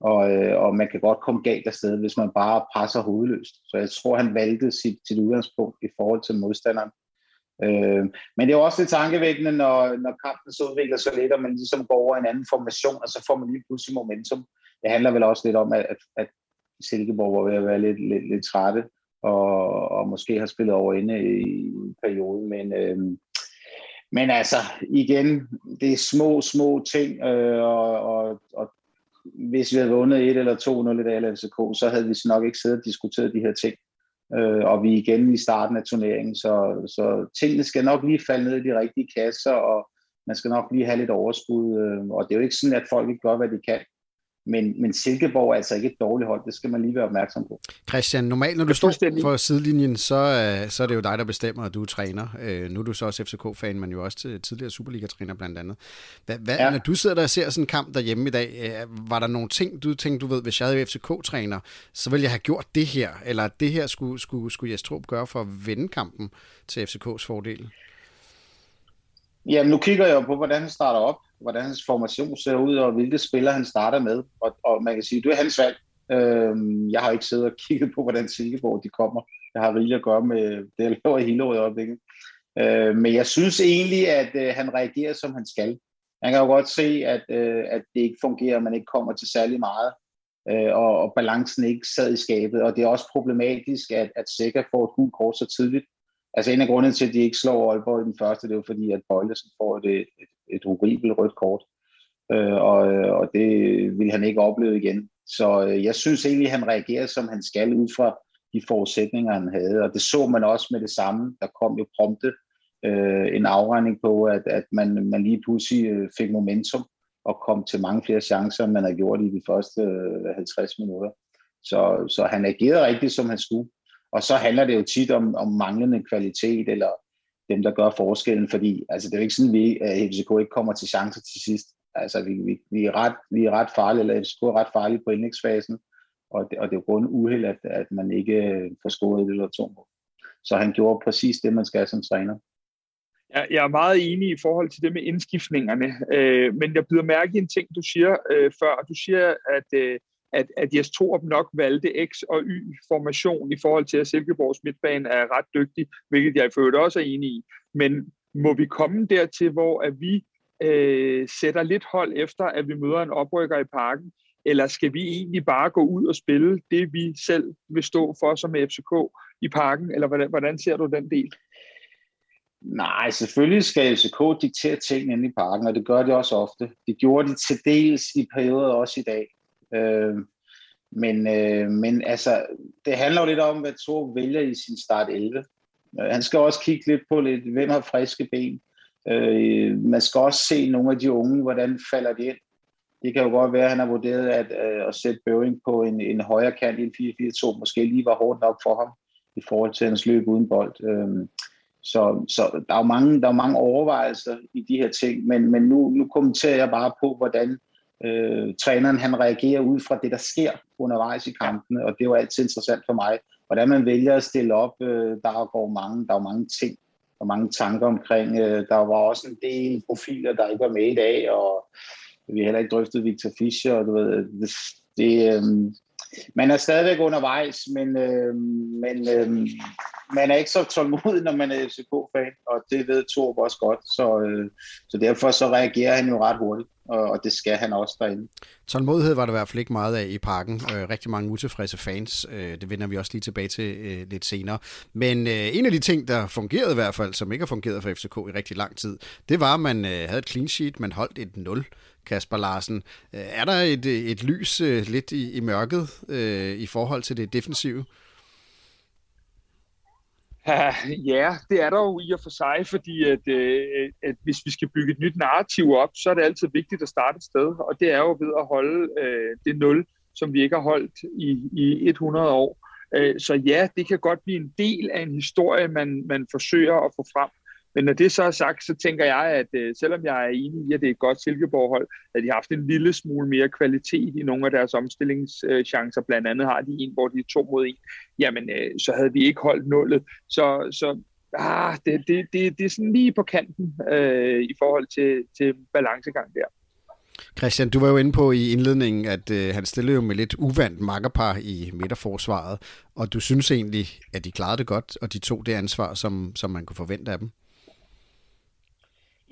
Og, øh, og man kan godt komme galt afsted, hvis man bare presser hovedløst. Så jeg tror, han valgte sit, sit udgangspunkt i forhold til modstanderen. Øh, men det er også lidt tankevækkende, når, når kampen så udvikler sig lidt, og man ligesom går over en anden formation, og så får man lige pludselig momentum. Det handler vel også lidt om, at, at, at Silkeborg var ved at være lidt, lidt, lidt trætte, og, og måske har spillet over inde i perioden, men, øh, men altså, igen, det er små, små ting, øh, og, og, og hvis vi havde vundet 1 eller 2-0 i dag eller FCK, så havde vi nok ikke siddet og diskuteret de her ting øh, og vi er igen i starten af turneringen, så, så tingene skal nok lige falde ned i de rigtige kasser, og man skal nok lige have lidt overskud, øh, og det er jo ikke sådan, at folk ikke gør, hvad de kan. Men, men Silkeborg er altså ikke et dårligt hold, det skal man lige være opmærksom på. Christian, normalt når du står for sidelinjen, så, øh, så er det jo dig, der bestemmer, at du er træner. Øh, nu er du så også FCK-fan, men jo også tidligere Superliga-træner blandt andet. Hvad, hvad, ja. Når du sidder der og ser sådan en kamp derhjemme i dag, øh, var der nogle ting, du tænkte, du ved, hvis jeg havde FCK-træner, så ville jeg have gjort det her, eller det her skulle, skulle, skulle Jes gøre for at vinde kampen til FCK's fordel? Jamen, nu kigger jeg på, hvordan han starter op, hvordan hans formation ser ud, og hvilke spillere han starter med. Og, og man kan sige, det er hans valg. Øhm, jeg har ikke siddet og kigget på, hvordan Silkeborg de kommer. Jeg har rigeligt at gøre med det, jeg laver i hele året i øjeblikket. Øh, men jeg synes egentlig, at øh, han reagerer, som han skal. Man kan jo godt se, at, øh, at det ikke fungerer, man ikke kommer til særlig meget, øh, og, og balancen ikke sad i skabet. Og det er også problematisk, at, at Sækker får et gult kort så tidligt. Altså en af grundene til, at de ikke slår Aalborg i den første, det er jo fordi, at Bøjlesen får et, et, et horribelt rødt kort. Øh, og, og det vil han ikke opleve igen. Så øh, jeg synes egentlig, at han reagerer, som han skal, ud fra de forudsætninger, han havde. Og det så man også med det samme. Der kom jo prompte øh, en afregning på, at, at man, man lige pludselig øh, fik momentum og kom til mange flere chancer, end man har gjort i de første øh, 50 minutter. Så, så han agerede rigtigt, som han skulle. Og så handler det jo tit om, om manglende kvalitet, eller dem, der gør forskellen, fordi altså, det er jo ikke sådan, at FCK ikke kommer til chancer til sidst. Altså, vi, vi, vi, er, ret, vi er ret farlige, eller FCK er ret farlige på indlægsfasen, og det, og det er jo grund uheld, at, at man ikke får scoret et eller to mål. Så han gjorde præcis det, man skal som træner. Jeg, jeg er meget enig i forhold til det med indskiftningerne, øh, men jeg byder mærke i en ting, du siger øh, før. Du siger, at øh, at, at Jes Torup nok valgte X og Y-formation i forhold til, at Silkeborgs midtbane er ret dygtig, hvilket jeg i øvrigt også er enig i. Men må vi komme dertil, hvor at vi øh, sætter lidt hold efter, at vi møder en oprykker i parken, eller skal vi egentlig bare gå ud og spille det, vi selv vil stå for som FCK i parken, eller hvordan, hvordan ser du den del? Nej, selvfølgelig skal FCK diktere tingene i parken, og det gør de også ofte. Det gjorde de til dels i perioder også i dag. Øh, men, øh, men altså, det handler jo lidt om, hvad Thor vælger i sin start 11. Øh, han skal også kigge lidt på, lidt, hvem har friske ben. Øh, man skal også se nogle af de unge, hvordan falder de ind. Det kan jo godt være, at han har vurderet at, øh, at sætte Bøving på en, en højere kant i en 4-4-2. Måske lige var hårdt nok for ham i forhold til hans løb uden bold. Øh, så, så der er jo mange, der er mange overvejelser i de her ting, men, men nu, nu kommenterer jeg bare på, hvordan øh, træneren han reagerer ud fra det, der sker undervejs i kampene, og det er jo altid interessant for mig, hvordan man vælger at stille op. Øh, der går mange, der er mange ting og mange tanker omkring. Øh, der var også en del profiler, der ikke var med i dag, og vi har heller ikke drøftet Victor Fischer, og du ved, det, det øh, man er stadigvæk undervejs, men, øh, men øh, man er ikke så tålmodig, når man er FCK-fan, og det ved Torb også godt, så, øh, så derfor så reagerer han jo ret hurtigt og, og det skal han også derinde. Tålmodighed var der i hvert fald ikke meget af i parken. Øh, rigtig mange utilfredse fans. Øh, det vender vi også lige tilbage til øh, lidt senere. Men øh, en af de ting, der fungerede i hvert fald, som ikke har fungeret for FCK i rigtig lang tid, det var, at man øh, havde et clean sheet, man holdt et 0. Kasper Larsen. Øh, er der et, et lys øh, lidt i, i mørket øh, i forhold til det defensive? Ja, det er der jo i og for sig, fordi at, at hvis vi skal bygge et nyt narrativ op, så er det altid vigtigt at starte et sted, og det er jo ved at holde øh, det nul, som vi ikke har holdt i, i 100 år. Øh, så ja, det kan godt blive en del af en historie, man, man forsøger at få frem. Men når det så er sagt, så tænker jeg, at øh, selvom jeg er enig i, at det er et godt Silkeborg-hold, at de har haft en lille smule mere kvalitet i nogle af deres omstillingschancer. Blandt andet har de en, hvor de er to mod en. Jamen, øh, så havde vi ikke holdt nullet. Så, så ah, det, det, det, det er sådan lige på kanten øh, i forhold til, til balancegang der. Christian, du var jo inde på i indledningen, at øh, han stillede jo med lidt uvandt makkerpar i midterforsvaret, og du synes egentlig, at de klarede det godt, og de tog det ansvar, som, som man kunne forvente af dem?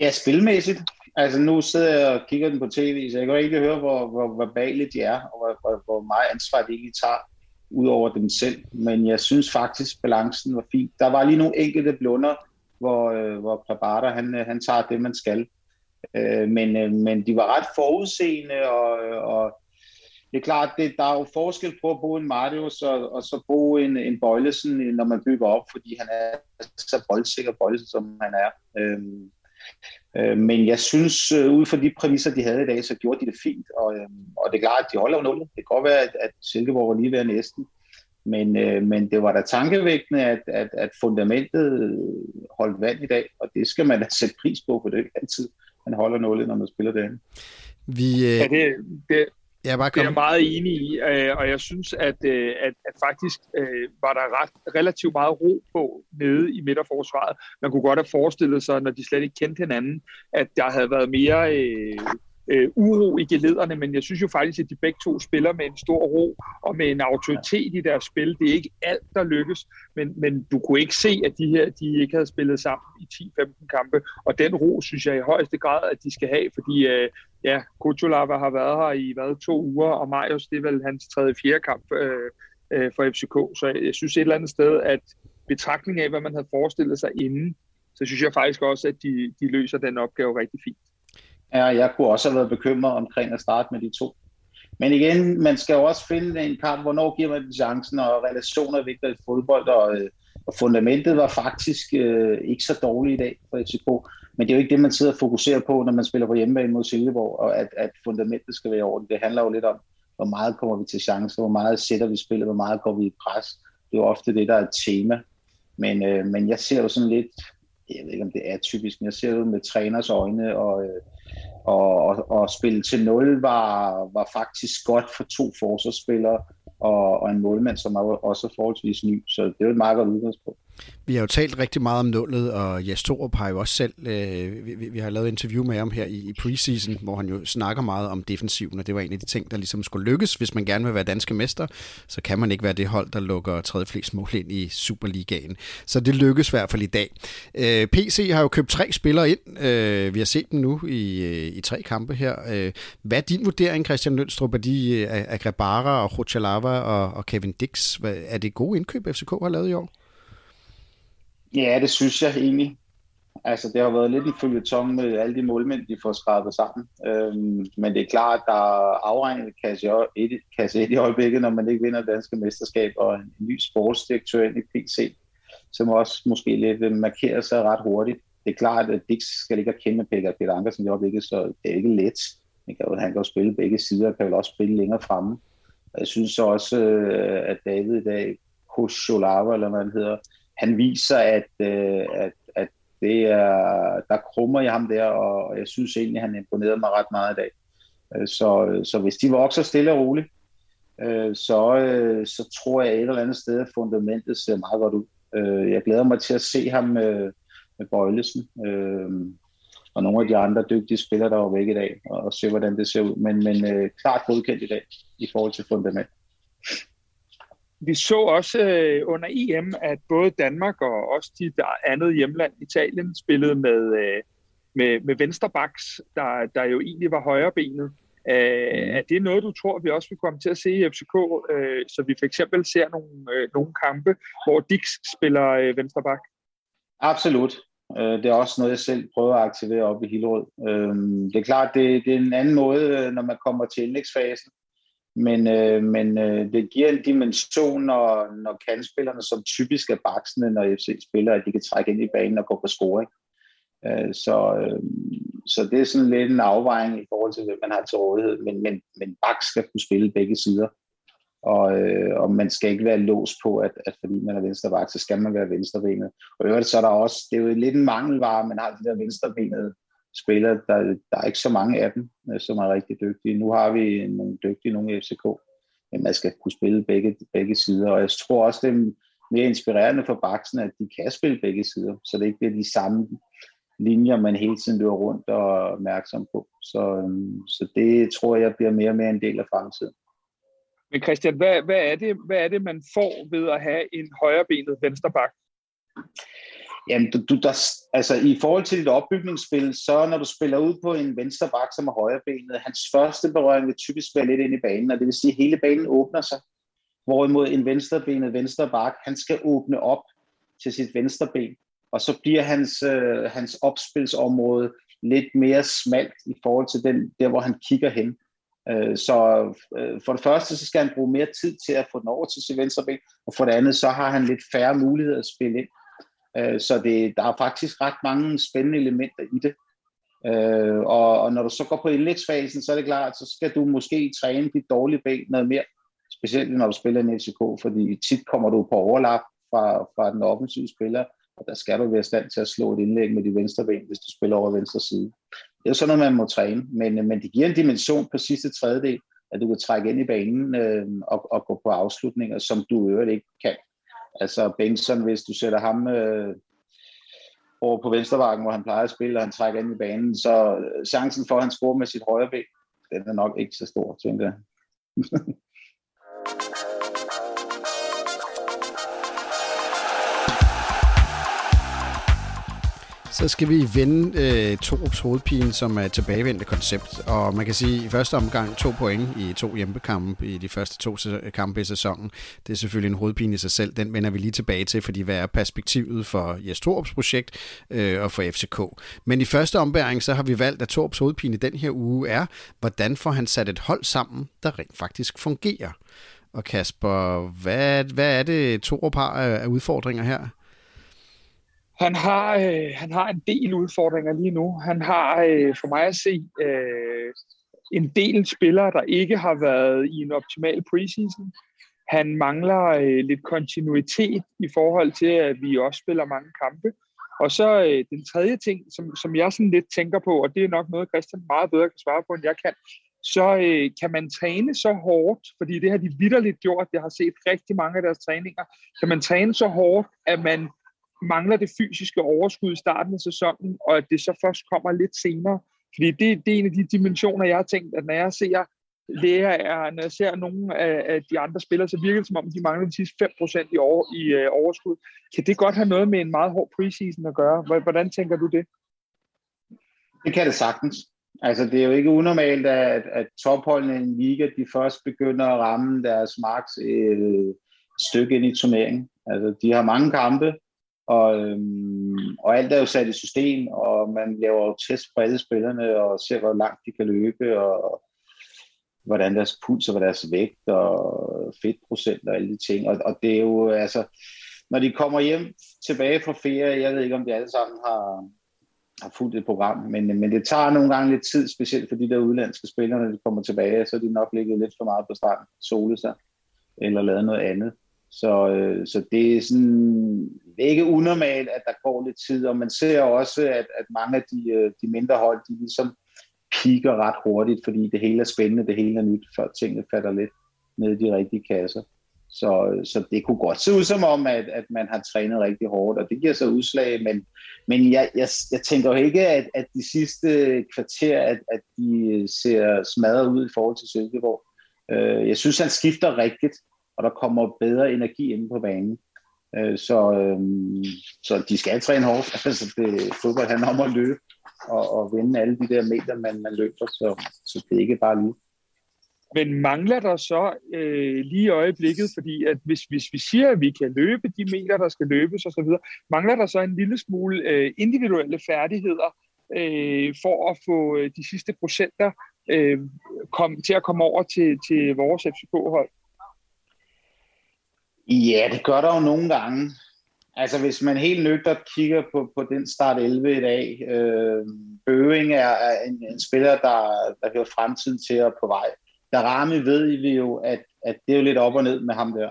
Ja, spilmæssigt. Altså nu sidder jeg og kigger den på tv, så jeg kan ikke høre, hvor, hvor verbale de er, og hvor, hvor, hvor meget ansvar de egentlig tager ud over dem selv. Men jeg synes faktisk, balancen var fin. Der var lige nogle enkelte blunder, hvor, øh, hvor Prabata, han, øh, han tager det, man skal. Øh, men, øh, men de var ret forudseende, og, øh, og det er klart, det, der er jo forskel på at bruge en Marius og, og så bo en, en Bøjlesen, når man bygger op, fordi han er så boldsikker Bøjlesen, som han er. Øh, øh, men jeg synes, øh, ud fra de præmisser, de havde i dag, så gjorde de det fint, og, øh, og det er klart, at de holder jo nul. Det kan godt være, at, at Silkeborg var lige ved næsten, men, øh, men det var da tankevækkende, at, at, at fundamentet holdt vand i dag, og det skal man da sætte pris på, for det er ikke altid, man holder nullet, når man spiller det. Vi, øh... ja, det, det, Ja, bare det er jeg meget enig i, øh, og jeg synes, at, øh, at, at faktisk øh, var der ret, relativt meget ro på nede i midterforsvaret. Man kunne godt have forestillet sig, når de slet ikke kendte hinanden, at der havde været mere øh, øh, uro i gelederne, men jeg synes jo faktisk, at de begge to spiller med en stor ro og med en autoritet i deres spil. Det er ikke alt, der lykkes, men, men du kunne ikke se, at de her de ikke havde spillet sammen i 10-15 kampe, og den ro synes jeg i højeste grad, at de skal have, fordi øh, ja, Kutulava har været her i hvad, to uger, og Marius, det er vel hans tredje fjerde kamp øh, øh, for FCK, så jeg synes et eller andet sted, at betragtning af, hvad man havde forestillet sig inden, så synes jeg faktisk også, at de, de løser den opgave rigtig fint. Ja, jeg kunne også have været bekymret omkring at starte med de to. Men igen, man skal jo også finde en kamp, hvornår giver man den chancen, og relationer er vigtigt i fodbold, og, øh, og fundamentet var faktisk øh, ikke så dårligt i dag for FCK. Men det er jo ikke det, man sidder og fokuserer på, når man spiller på hjemmebane mod Silkeborg, og at, at fundamentet skal være i orden. Det handler jo lidt om, hvor meget kommer vi til chancer, hvor meget sætter vi spillet, hvor meget går vi i pres. Det er jo ofte det, der er et tema. Men, øh, men jeg ser jo sådan lidt, jeg ved ikke om det er typisk, men jeg ser det med træners øjne, og, øh, og, og, og spille til 0 var, var faktisk godt for to forsvarsspillere, og, og en målmand, som er også forholdsvis ny. Så det er et meget godt udgangspunkt. Vi har jo talt rigtig meget om nullet, og Jes Torup har jo også selv, øh, vi, vi har lavet interview med ham her i, i preseason, hvor han jo snakker meget om defensiven, og det var en af de ting, der ligesom skulle lykkes. Hvis man gerne vil være danske mester, så kan man ikke være det hold, der lukker tredje flest mål ind i Superligaen. Så det lykkes i hvert fald i dag. Øh, PC har jo købt tre spillere ind. Øh, vi har set dem nu i, øh, i tre kampe her. Øh, hvad er din vurdering, Christian Lønstrup, af de øh, Agrebara og Rochalava og, og Kevin Dix? Er det gode indkøb, FCK har lavet i år? Ja, det synes jeg egentlig. Altså, det har været lidt en følgetong med alle de målmænd, de får skrabet sammen. Øhm, men det er klart, at der er afregnet kasse 1 i øjeblikket, når man ikke vinder danske mesterskab, og en, ny sportsdirektør ind i PC, som også måske lidt markerer sig ret hurtigt. Det er klart, at Dix skal ikke kende Peter, Peter Ankersen i øjeblikket, så det er ikke let. Han kan jo, han kan jo spille begge sider, og kan vel også spille længere fremme. Jeg synes så også, øh, at David i dag, Kusholawa, eller hvad han hedder, han viser, at, øh, at, at det er, der krummer i ham der, og jeg synes egentlig, han imponerede mig ret meget i dag. Øh, så, så hvis de vokser stille og roligt, øh, så, øh, så tror jeg et eller andet sted, at fundamentet ser meget godt ud. Øh, jeg glæder mig til at se ham med, med Bøjlesen øh, og nogle af de andre dygtige spillere, der var væk i dag, og se, hvordan det ser ud. Men, men klart godkendt i dag i forhold til fundament vi så også øh, under EM, at både Danmark og også de der andet hjemland, Italien, spillede med, øh, med, med vensterbaks, der, der jo egentlig var højrebenet. Øh, mm. Er det noget, du tror, vi også vil komme til at se i FCK, øh, så vi for eksempel ser nogle, øh, nogle kampe, hvor Dix spiller øh, vensterbak? Absolut. Øh, det er også noget, jeg selv prøver at aktivere op i Hillerød. Øh, det er klart, det, det er en anden måde, når man kommer til indlægsfasen men, øh, men øh, det giver en dimension, når, når kandspillerne, som typisk er baksende, når FC spiller, at de kan trække ind i banen og gå på scoring. Øh, så, øh, så det er sådan lidt en afvejning i forhold til, hvem man har til rådighed, men, men, men bak skal kunne spille begge sider. og, øh, og man skal ikke være låst på, at, at fordi man er venstreback, så skal man være venstrebenet. Og øvrigt så er der også, det er jo lidt en mangelvare, man har de der venstrebenede spillere, der, der er ikke så mange af dem, øh, som er rigtig dygtige. Nu har vi nogle dygtige, nogle i FCK, men man skal kunne spille begge, begge sider, og jeg tror også, det er mere inspirerende for baksen, at de kan spille begge sider, så det ikke bliver de samme linjer, man hele tiden løber rundt og er opmærksom på. Så, øhm, så det tror jeg bliver mere og mere en del af fremtiden. Men Christian, hvad, hvad, er det, hvad er det, man får ved at have en højrebenet vensterbak? Jamen, du, du, der, altså i forhold til dit opbygningsspil, så når du spiller ud på en venstre bak, som er højrebenet, hans første berøring vil typisk være lidt ind i banen, og det vil sige, at hele banen åbner sig. Hvorimod en venstrebenet venstre bak, han skal åbne op til sit venstre ben, og så bliver hans, øh, hans opspilsområde lidt mere smalt i forhold til den, der, hvor han kigger hen. Øh, så øh, for det første, så skal han bruge mere tid til at få den over til sit venstre ben, og for det andet, så har han lidt færre muligheder at spille ind. Øh, så det, der er faktisk ret mange spændende elementer i det. Øh, og, og når du så går på indlægsfasen, så er det klart, så skal du måske træne dit dårlige ben noget mere, specielt når du spiller en FCK, fordi tit kommer du på overlap fra, fra den offensive spiller, og der skal du være i stand til at slå et indlæg med de venstre ben, hvis du spiller over venstre side. Det er jo sådan noget, man må træne, men, men det giver en dimension på sidste tredjedel, at du kan trække ind i banen øh, og, og gå på afslutninger, som du øvrigt ikke kan. Altså Benson, hvis du sætter ham øh, over på venstrebakken, hvor han plejer at spille, og han trækker ind i banen, så øh, chancen for, at han scorer med sit højre ben, den er nok ikke så stor, tænker jeg. Så skal vi vende øh, Torups hovedpine, som er tilbagevendte koncept. Og man kan sige, i første omgang to point i to hjemmekampe i de første to kampe i sæsonen. Det er selvfølgelig en hovedpine i sig selv. Den vender vi lige tilbage til, fordi hvad er perspektivet for Jes Torups projekt øh, og for FCK. Men i første ombæring, så har vi valgt, at Torups hovedpine den her uge er, hvordan får han sat et hold sammen, der rent faktisk fungerer. Og Kasper, hvad, hvad er det, Torup har af udfordringer her? Han har, øh, han har en del udfordringer lige nu. Han har øh, for mig at se øh, en del spillere, der ikke har været i en optimal preseason. Han mangler øh, lidt kontinuitet i forhold til, at vi også spiller mange kampe. Og så øh, den tredje ting, som, som jeg sådan lidt tænker på, og det er nok noget, Christian meget bedre kan svare på, end jeg kan, så øh, kan man træne så hårdt, fordi det har de vidderligt gjort, jeg har set rigtig mange af deres træninger, kan man træne så hårdt, at man mangler det fysiske overskud i starten af sæsonen, og at det så først kommer lidt senere. Fordi det, det er en af de dimensioner, jeg har tænkt, at når jeg ser læger er, når jeg ser nogle af, af de andre spillere, så virker det som om, de mangler de sidste 5% i, over, i øh, overskud. Kan det godt have noget med en meget hård preseason at gøre? Hvordan tænker du det? Det kan det sagtens. Altså, det er jo ikke unormalt, at, at topholdene i en liga, de først begynder at ramme deres max øh, et stykke ind i turneringen. Altså, de har mange kampe, og, øhm, og alt er jo sat i system, og man laver jo test på alle spillerne, og ser, hvor langt de kan løbe, og hvordan deres puls og hvad deres vægt og fedtprocent og alle de ting. Og, og det er jo, altså, når de kommer hjem tilbage fra ferie, jeg ved ikke, om de alle sammen har, har fulgt et program, men, men det tager nogle gange lidt tid, specielt for de der udlandske spillere, når de kommer tilbage, så er de nok ligget lidt for meget på stranden, solet sig, eller lavet noget andet. Så, øh, så det er sådan ikke unormalt, at der går lidt tid, og man ser også, at, at mange af de, øh, de mindre hold, de ligesom piker ret hurtigt, fordi det hele er spændende, det hele er nyt, før tingene falder lidt ned i de rigtige kasser. Så, øh, så det kunne godt se ud som om, at, at man har trænet rigtig hårdt, og det giver sig udslag, men, men jeg, jeg, jeg tænker jo ikke, at, at de sidste kvarter, at, at de ser smadret ud i forhold til Silkeborg. Øh, jeg synes, han skifter rigtigt, og der kommer bedre energi ind på banen. Øh, så, øh, så de skal træne hårdt. Altså, det, fodbold handler om at løbe og, og vinde alle de der meter, man, man løber, så, så det er ikke bare lige. Men mangler der så øh, lige i øjeblikket, fordi at hvis, hvis vi siger, at vi kan løbe de meter, der skal løbes osv., mangler der så en lille smule øh, individuelle færdigheder øh, for at få øh, de sidste procenter øh, kom, til at komme over til, til vores FCK-hold? Ja, det gør der jo nogle gange. Altså hvis man helt nøgtert kigger på, på den start 11 i dag, øh, Bøving er, er en, en spiller, der, der hører fremtiden til og på vej. Der ramme ved vi jo, at, at det er jo lidt op og ned med ham der.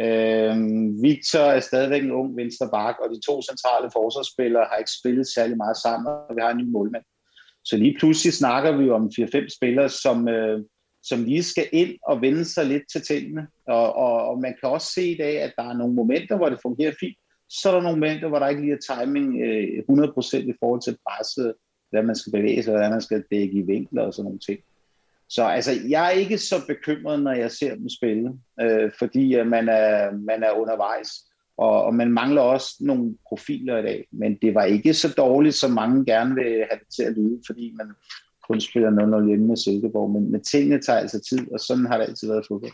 Øh, Victor er stadigvæk en ung venstreback, og de to centrale forsvarsspillere har ikke spillet særlig meget sammen, og vi har en ny målmand. Så lige pludselig snakker vi jo om 4-5 spillere, som, øh, som lige skal ind og vende sig lidt til tingene. Og, og, og man kan også se i dag, at der er nogle momenter, hvor det fungerer fint. Så er der nogle momenter, hvor der ikke lige er timing øh, 100% i forhold til presset, hvad man skal bevæge sig, hvordan man skal dække i vinkler og sådan nogle ting. Så altså, jeg er ikke så bekymret, når jeg ser dem spille, øh, fordi at man, er, man er undervejs, og, og man mangler også nogle profiler i dag. Men det var ikke så dårligt, som mange gerne vil have det til at lyde, fordi man kun spiller 0-0 hjemme med Silkeborg. Men, men tingene tager altså tid, og sådan har det altid været fodbold.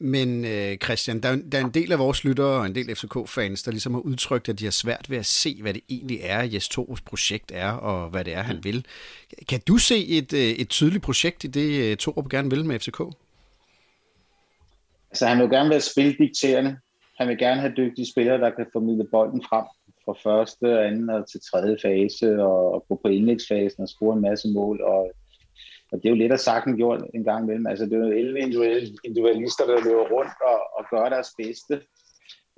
Men øh, Christian, der, der er en del af vores lyttere og en del FCK-fans, der ligesom har udtrykt, at de har svært ved at se, hvad det egentlig er, Jes Toros projekt er, og hvad det er, han vil. Kan du se et, øh, et tydeligt projekt i det, øh, Torup gerne vil med FCK? Altså, han vil gerne være spildikterende. Han vil gerne have dygtige spillere, der kan formidle bolden frem fra første, anden og til tredje fase, og, og gå på indlægsfasen og score en masse mål. Og og det er jo lidt af sagen gjort en gang imellem. Altså, det er jo 11 individualister, der løber rundt og, og gør deres bedste.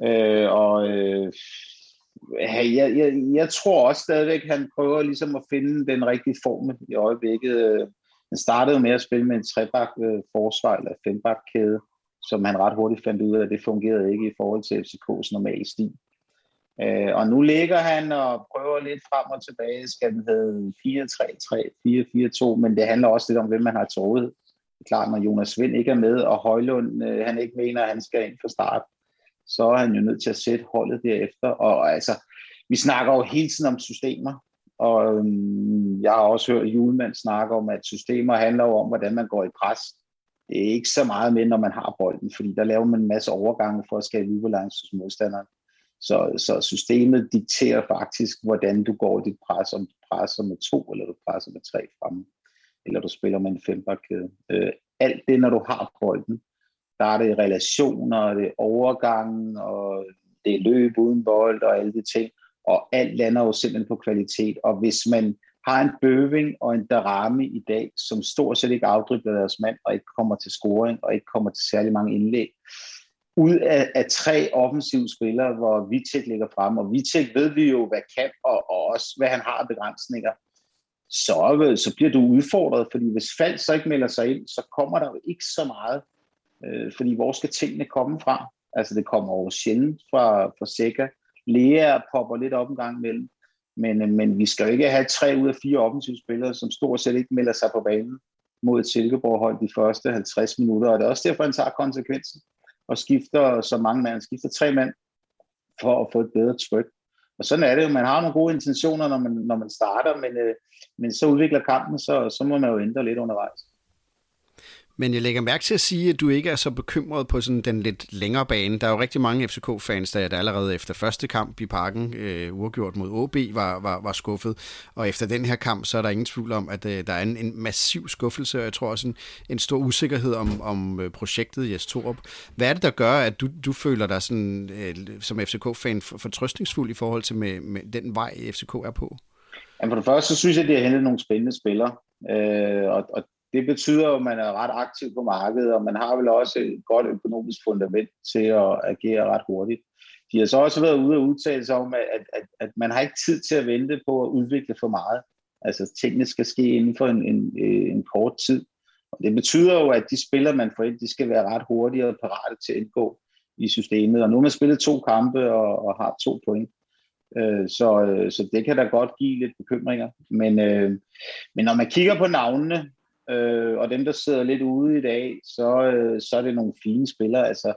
Øh, og øh, jeg, jeg, jeg tror også stadigvæk, at han prøver ligesom at finde den rigtige form i øjeblikket. Han startede med at spille med en trebak øh, forsvar eller fembak kæde, som han ret hurtigt fandt ud af, at det fungerede ikke i forhold til FCK's normale stil. Øh, og nu ligger han og prøver lidt frem og tilbage. Skal den hedde 4-3-3, 4-4-2, men det handler også lidt om, hvem man har til rådighed. Det er klart, når Jonas Vind ikke er med, og Højlund øh, han ikke mener, at han skal ind for start, så er han jo nødt til at sætte holdet derefter. Og altså, vi snakker jo hele tiden om systemer, og øhm, jeg har også hørt Julemand snakke om, at systemer handler jo om, hvordan man går i pres. Det er ikke så meget med, når man har bolden, fordi der laver man en masse overgange for at skabe ubalance hos modstanderen. Så, så systemet dikterer faktisk, hvordan du går dit pres, om du presser med to, eller du presser med tre fremme, eller du spiller med en fembakkæde. Øh, alt det, når du har bolden, der er det relationer, det er overgangen, og det er løb uden bold, og alle de ting. Og alt lander jo simpelthen på kvalitet. Og hvis man har en bøving og en Darami i dag, som stort set ikke afdribler deres mand, og ikke kommer til scoring, og ikke kommer til særlig mange indlæg, ud af, af tre offensive spillere, hvor Vitek ligger frem, og Vitek ved vi jo, hvad kan, og, og også hvad han har af begrænsninger, så, øh, så bliver du udfordret, fordi hvis Fald så ikke melder sig ind, så kommer der jo ikke så meget, øh, fordi hvor skal tingene komme fra? Altså det kommer jo sjældent fra, fra Seca. Lea popper lidt op en gang imellem, men, øh, men vi skal jo ikke have tre ud af fire offensive spillere, som stort set ikke melder sig på banen mod Silkeborg-hold de første 50 minutter, og det er også derfor, han tager konsekvensen og skifter så mange mand, skifter tre mand for at få et bedre tryk. Og sådan er det jo. Man har nogle gode intentioner, når man, når man starter, men, øh, men så udvikler kampen, så, så må man jo ændre lidt undervejs. Men jeg lægger mærke til at sige, at du ikke er så bekymret på sådan den lidt længere bane. Der er jo rigtig mange FCK-fans, der, der allerede efter første kamp i parken, øh, urgjort mod OB, var, var, var skuffet. Og efter den her kamp, så er der ingen tvivl om, at øh, der er en, en massiv skuffelse, og jeg tror også en, en stor usikkerhed om, om øh, projektet i Torup. Hvad er det, der gør, at du, du føler dig sådan, øh, som FCK-fan fortrøstningsfuld i forhold til med, med den vej, FCK er på? Jamen for det første, så synes jeg, at de har hentet nogle spændende spillere. Øh, og, og det betyder at man er ret aktiv på markedet, og man har vel også et godt økonomisk fundament til at agere ret hurtigt. De har så også været ude og udtale sig om, at, at, at man har ikke tid til at vente på at udvikle for meget. Altså tingene skal ske inden for en, en, en kort tid. Og det betyder jo, at de spillere, man får ind, de skal være ret hurtige og parate til at indgå i systemet. Og nu har man spillet to kampe og, og har to point. Øh, så, øh, så det kan da godt give lidt bekymringer. Men, øh, men når man kigger på navnene, øh, og dem, der sidder lidt ude i dag, så, øh, så er det nogle fine spillere. Altså,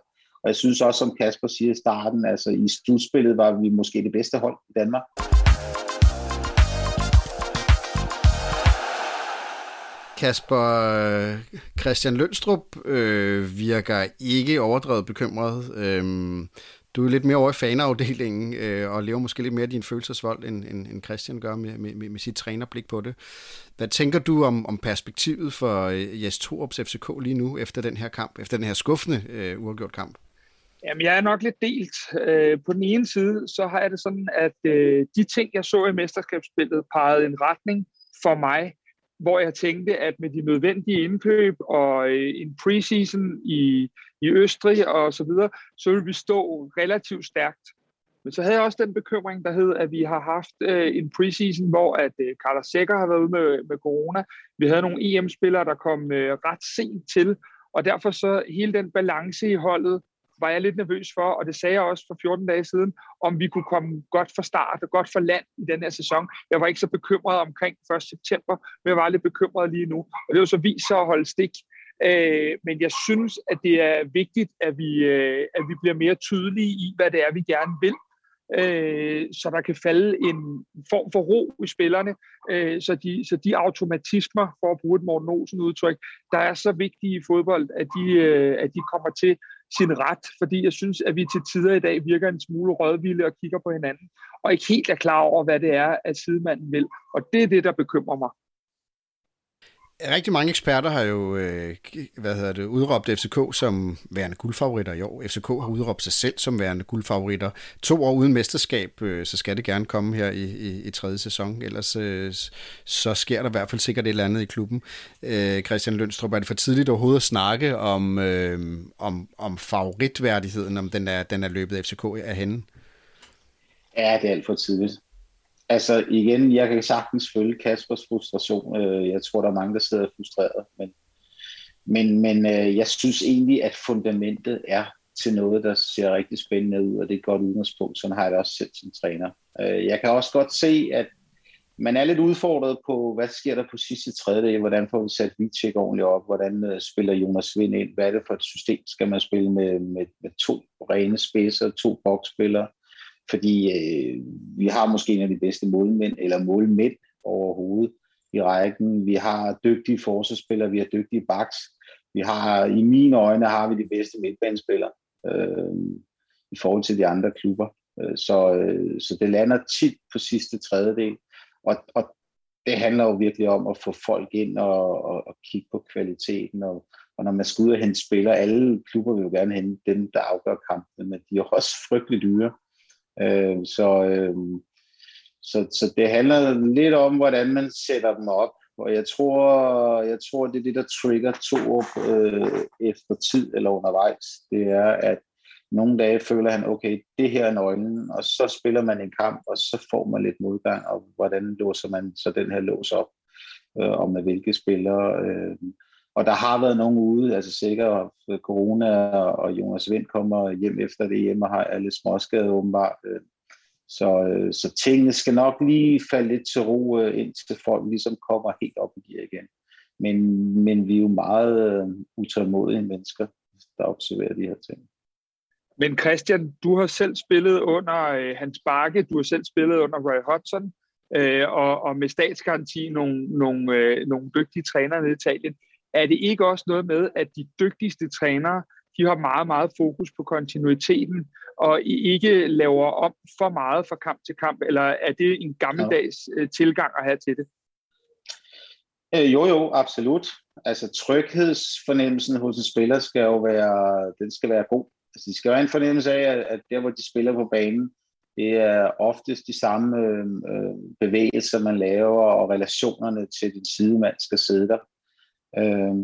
og jeg synes også, som Kasper siger i starten, altså i slutspillet var vi måske det bedste hold i Danmark. Kasper Christian Lønstrup øh, virker ikke overdrevet bekymret. Øh, du er lidt mere over i fanafdelingen, øh, og lever måske lidt mere din følelsesvold, end, end, end Christian gør med, med, med sit trænerblik på det. Hvad tænker du om, om perspektivet for øh, Jes Torups FCK lige nu, efter den her kamp, efter den her skuffende øh, uafgjort kamp? Jamen, jeg er nok lidt delt. Øh, på den ene side, så har jeg det sådan, at øh, de ting, jeg så i mesterskabsspillet, pegede en retning for mig, hvor jeg tænkte, at med de nødvendige indkøb og øh, en preseason i, i Østrig og så videre, så ville vi stå relativt stærkt. Men så havde jeg også den bekymring, der hed, at vi har haft øh, en preseason, hvor at øh, Carlos Sækker har været ude med, med corona. Vi havde nogle EM-spillere, der kom øh, ret sent til, og derfor så hele den balance i holdet var jeg lidt nervøs for, og det sagde jeg også for 14 dage siden, om vi kunne komme godt fra start og godt fra land i den her sæson. Jeg var ikke så bekymret omkring 1. september, men jeg var lidt bekymret lige nu. Og det var så vist sig at holde stik. Øh, men jeg synes, at det er vigtigt, at vi, øh, at vi bliver mere tydelige i, hvad det er, vi gerne vil øh, så der kan falde en form for ro i spillerne, øh, så, de, så de automatismer, for at bruge et Morten Olsen udtryk, der er så vigtige i fodbold, at de, øh, at de kommer til sin ret, fordi jeg synes, at vi til tider i dag virker en smule rødvilde og kigger på hinanden, og ikke helt er klar over, hvad det er, at sidemanden vil. Og det er det, der bekymrer mig. Rigtig mange eksperter har jo øh, hvad hedder det, udråbt FCK som værende guldfavoritter i år. FCK har udråbt sig selv som værende guldfavoritter. To år uden mesterskab, øh, så skal det gerne komme her i, i, i tredje sæson. Ellers øh, så sker der i hvert fald sikkert et eller andet i klubben. Øh, Christian Lønstrup, er det for tidligt overhovedet at snakke om, øh, om, om favoritværdigheden, om den er, den er løbet FCK af henne? Ja, det er alt for tidligt. Altså igen, jeg kan sagtens følge Kaspers frustration. Øh, jeg tror, der er mange, der sidder frustreret. Men, men, men øh, jeg synes egentlig, at fundamentet er til noget, der ser rigtig spændende ud, og det er et godt udgangspunkt. Sådan har jeg det også selv som træner. Øh, jeg kan også godt se, at man er lidt udfordret på, hvad sker der på sidste tredje, hvordan får vi sat Vitek ordentligt op, hvordan spiller Jonas Vind ind, hvad er det for et system, skal man spille med, med, med to rene spidser, to boksspillere, fordi øh, vi har måske en af de bedste målmænd, eller målmænd overhovedet i rækken. Vi har dygtige forsvarsspillere, vi har dygtige backs. Vi har, i mine øjne, har vi de bedste midtbanespillere øh, i forhold til de andre klubber. Øh, så, øh, så det lander tit på sidste tredjedel. Og, og det handler jo virkelig om at få folk ind og, og, og kigge på kvaliteten. Og, og når man skal ud og hente spillere, alle klubber vil jo gerne hente dem, der afgør kampen, men de er også frygtelig dyre. Øh, så, øh, så, så det handler lidt om, hvordan man sætter dem op. Og jeg tror, jeg tror det er det, der trigger to op øh, efter tid eller undervejs. Det er, at nogle dage føler han, okay, det her er nøglen, og så spiller man en kamp, og så får man lidt modgang, og hvordan låser man så den her lås op, øh, og med hvilke spillere. Øh, og der har været nogen ude, altså sikkert øh, corona og Jonas Vind kommer hjem efter det hjem og har alle småskade åbenbart. Øh. Så, øh, så tingene skal nok lige falde lidt til ro, indtil folk ligesom kommer helt op i gear igen. Men, men vi er jo meget utålmodige mennesker, der observerer de her ting. Men Christian, du har selv spillet under øh, Hans Bakke, du har selv spillet under Roy Hodgson, øh, og, og med statsgaranti nogle, nogle, øh, nogle dygtige trænere i Italien er det ikke også noget med, at de dygtigste trænere, de har meget, meget fokus på kontinuiteten, og ikke laver om for meget fra kamp til kamp, eller er det en gammeldags ja. Øh, tilgang at have til det? Øh, jo, jo, absolut. Altså tryghedsfornemmelsen hos en spiller skal jo være, den skal være god. Altså, de skal have en fornemmelse af, at der, hvor de spiller på banen, det er oftest de samme øh, øh bevægelser, man laver, og relationerne til din sidemand skal sidde der. Øh,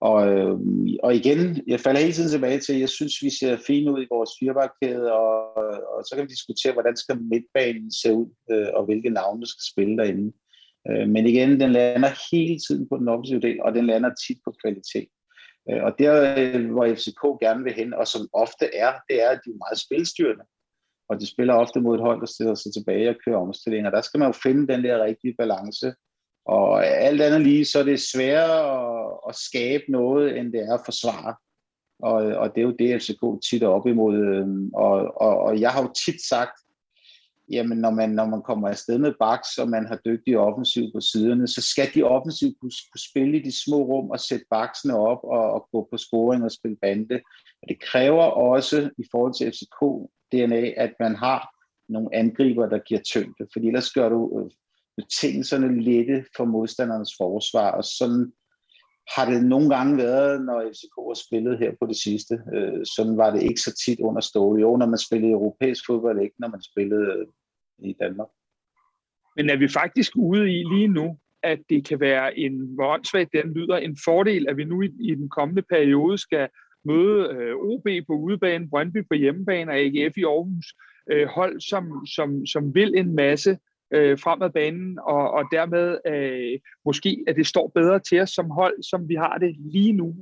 og, øhm, og igen, jeg falder hele tiden tilbage til, at jeg synes, vi ser fint ud i vores firebakkæde, og, og så kan vi diskutere, hvordan skal midtbanen se ud, øh, og hvilke navne der skal spille derinde. Øh, men igen, den lander hele tiden på den offensive del, og den lander tit på kvalitet. Øh, og der, øh, hvor FCK gerne vil hen, og som ofte er, det er, at de er meget spilstyrende. Og de spiller ofte mod et hold, der stiller sig tilbage og kører omstillinger. Der skal man jo finde den der rigtige balance og alt andet lige, så er det sværere at, at skabe noget, end det er at forsvare. Og, og det er jo det, FCK tit er op imod. Øhm, og, og, og jeg har jo tit sagt, jamen når man, når man kommer afsted med baks, og man har dygtige offensiv på siderne, så skal de offensiv kunne, kunne spille i de små rum og sætte baksene op og, og gå på scoring og spille bande. Og det kræver også i forhold til FCK DNA, at man har nogle angriber, der giver tyngde, fordi ellers gør du øh, betingelserne lette for modstandernes forsvar, og sådan har det nogle gange været, når FCK har spillet her på det sidste. Øh, sådan var det ikke så tit under Ståle. Jo, når man spillede europæisk fodbold, ikke når man spillede øh, i Danmark. Men er vi faktisk ude i lige nu, at det kan være en, hvor åndssvagt den lyder, en fordel, at vi nu i, i den kommende periode skal møde øh, OB på udebane, Brøndby på hjemmebane og AGF i Aarhus. Øh, hold, som, som, som vil en masse øh, fremad banen, og, og dermed øh, måske, at det står bedre til os som hold, som vi har det lige nu.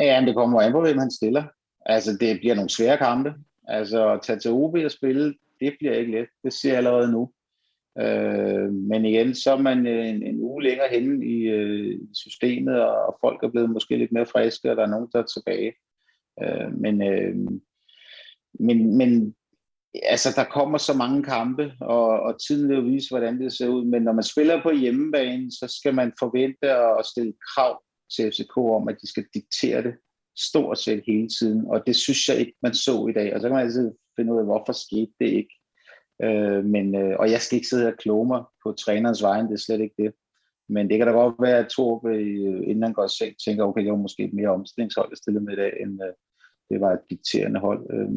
Ja, men det kommer an på, hvem han stiller. Altså, det bliver nogle svære kampe. Altså, at tage til OB og spille, det bliver ikke let. Det ser jeg allerede nu. Øh, men igen, så er man øh, en, en uge længere henne i, øh, systemet, og folk er blevet måske lidt mere friske, og der er nogen, der er tilbage. Øh, men, øh, men, men altså, der kommer så mange kampe, og, og tiden vil jo vise, hvordan det ser ud. Men når man spiller på hjemmebane, så skal man forvente at stille krav til FCK om, at de skal diktere det stort set hele tiden. Og det synes jeg ikke, man så i dag. Og så kan man altid finde ud af, hvorfor skete det ikke. Øh, men, øh, og jeg skal ikke sidde her og kloge mig på trænerens vejen, det er slet ikke det. Men det kan da godt være, at Torb, øh, inden han går i seng, tænker, okay, det var måske et mere omstillingshold, at stillede med i dag, end øh, det var et dikterende hold. Øh,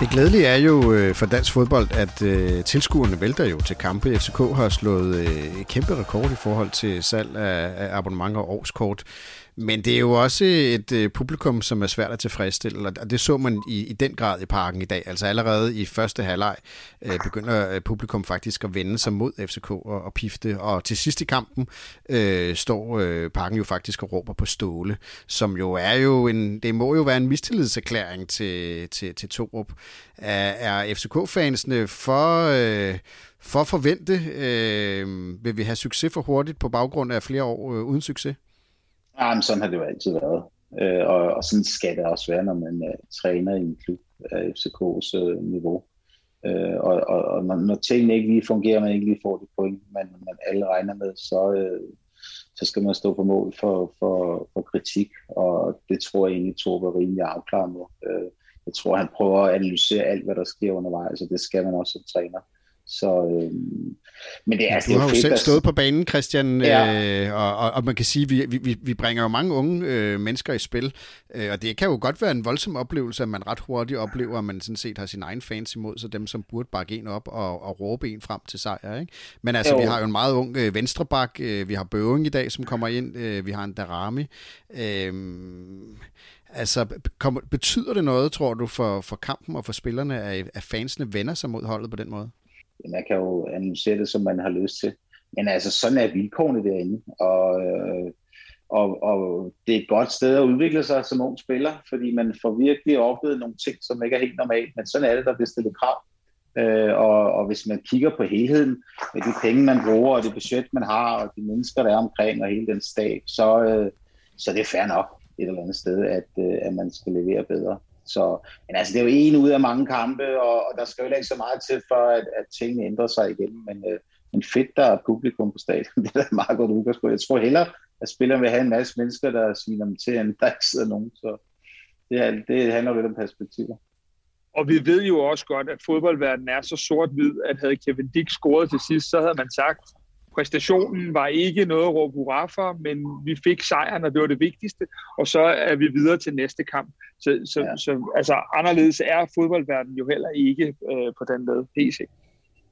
Det glædelige er jo øh, for dansk fodbold, at øh, tilskuerne vælter jo til kampe. FCK har slået øh, kæmpe rekord i forhold til salg af, af abonnementer og årskort. Men det er jo også et øh, publikum, som er svært at tilfredsstille, og det så man i, i den grad i parken i dag. Altså allerede i første halvleg øh, begynder øh, publikum faktisk at vende sig mod FCK og, og pifte, og til sidst i kampen øh, står øh, parken jo faktisk og råber på Ståle, som jo er jo en, det må jo være en mistillidserklæring til, til, til Torup. Er, er FCK-fansene for... Øh, for forvente, øh, vil vi have succes for hurtigt på baggrund af flere år øh, uden succes? Ja, men sådan har det jo altid været. Øh, og, og sådan skal det også være, når man uh, træner i en klub af FCK's uh, øh, niveau. Øh, og, og, og når, når tingene ikke lige fungerer, man ikke lige får det point, man, man alle regner med, så, øh, så skal man stå på mål for, for, for kritik. Og det tror jeg egentlig, Torbe er rimelig afklaret med. Øh, jeg tror, han prøver at analysere alt, hvad der sker undervejs, og det skal man også som træner. Så, øh, men det er, ja, du har jo fedt, selv stået på banen, Christian, ja. øh, og, og, og man kan sige, at vi, vi, vi bringer jo mange unge øh, mennesker i spil, øh, og det kan jo godt være en voldsom oplevelse, at man ret hurtigt oplever, at man sådan set har sin egen fans imod, så dem, som burde bakke en op og, og råbe en frem til sejr. Ikke? Men altså, jo. vi har jo en meget ung øh, venstrebak, øh, vi har Bøving i dag, som kommer ind, øh, vi har en Darami. Øh, Altså, kommer, betyder det noget, tror du, for, for kampen og for spillerne, at, at fansene vender sig mod holdet på den måde? Man kan jo annoncere det, som man har lyst til. Men altså, sådan er vilkårene derinde, og, øh, og, og det er et godt sted at udvikle sig som ung spiller, fordi man får virkelig oplevet nogle ting, som ikke er helt normalt, men sådan er det, der bliver stillet krav. Øh, og, og hvis man kigger på helheden med de penge, man bruger, og det budget, man har, og de mennesker, der er omkring, og hele den stab, så, øh, så det er fair nok et eller andet sted, at, øh, at man skal levere bedre. Så, men altså, det er jo en ud af mange kampe, og, og der skal jo ikke så meget til, for at, at tingene ændrer sig igen. Men, øh, men fedt, der er publikum på stadion. det er et meget godt udgangspunkt. Jeg tror hellere, at spillerne vil have en masse mennesker, der sviner dem til, end der ikke sidder nogen. Så det, er, det handler lidt om perspektiver. Og vi ved jo også godt, at fodboldverdenen er så sort-hvid, at havde Kevin Dick scoret til sidst, så havde man sagt, præstationen var ikke noget at råbe hurra for, men vi fik sejren, og det var det vigtigste, og så er vi videre til næste kamp. Så, så, ja. så altså, anderledes er fodboldverdenen jo heller ikke øh, på den måde, helt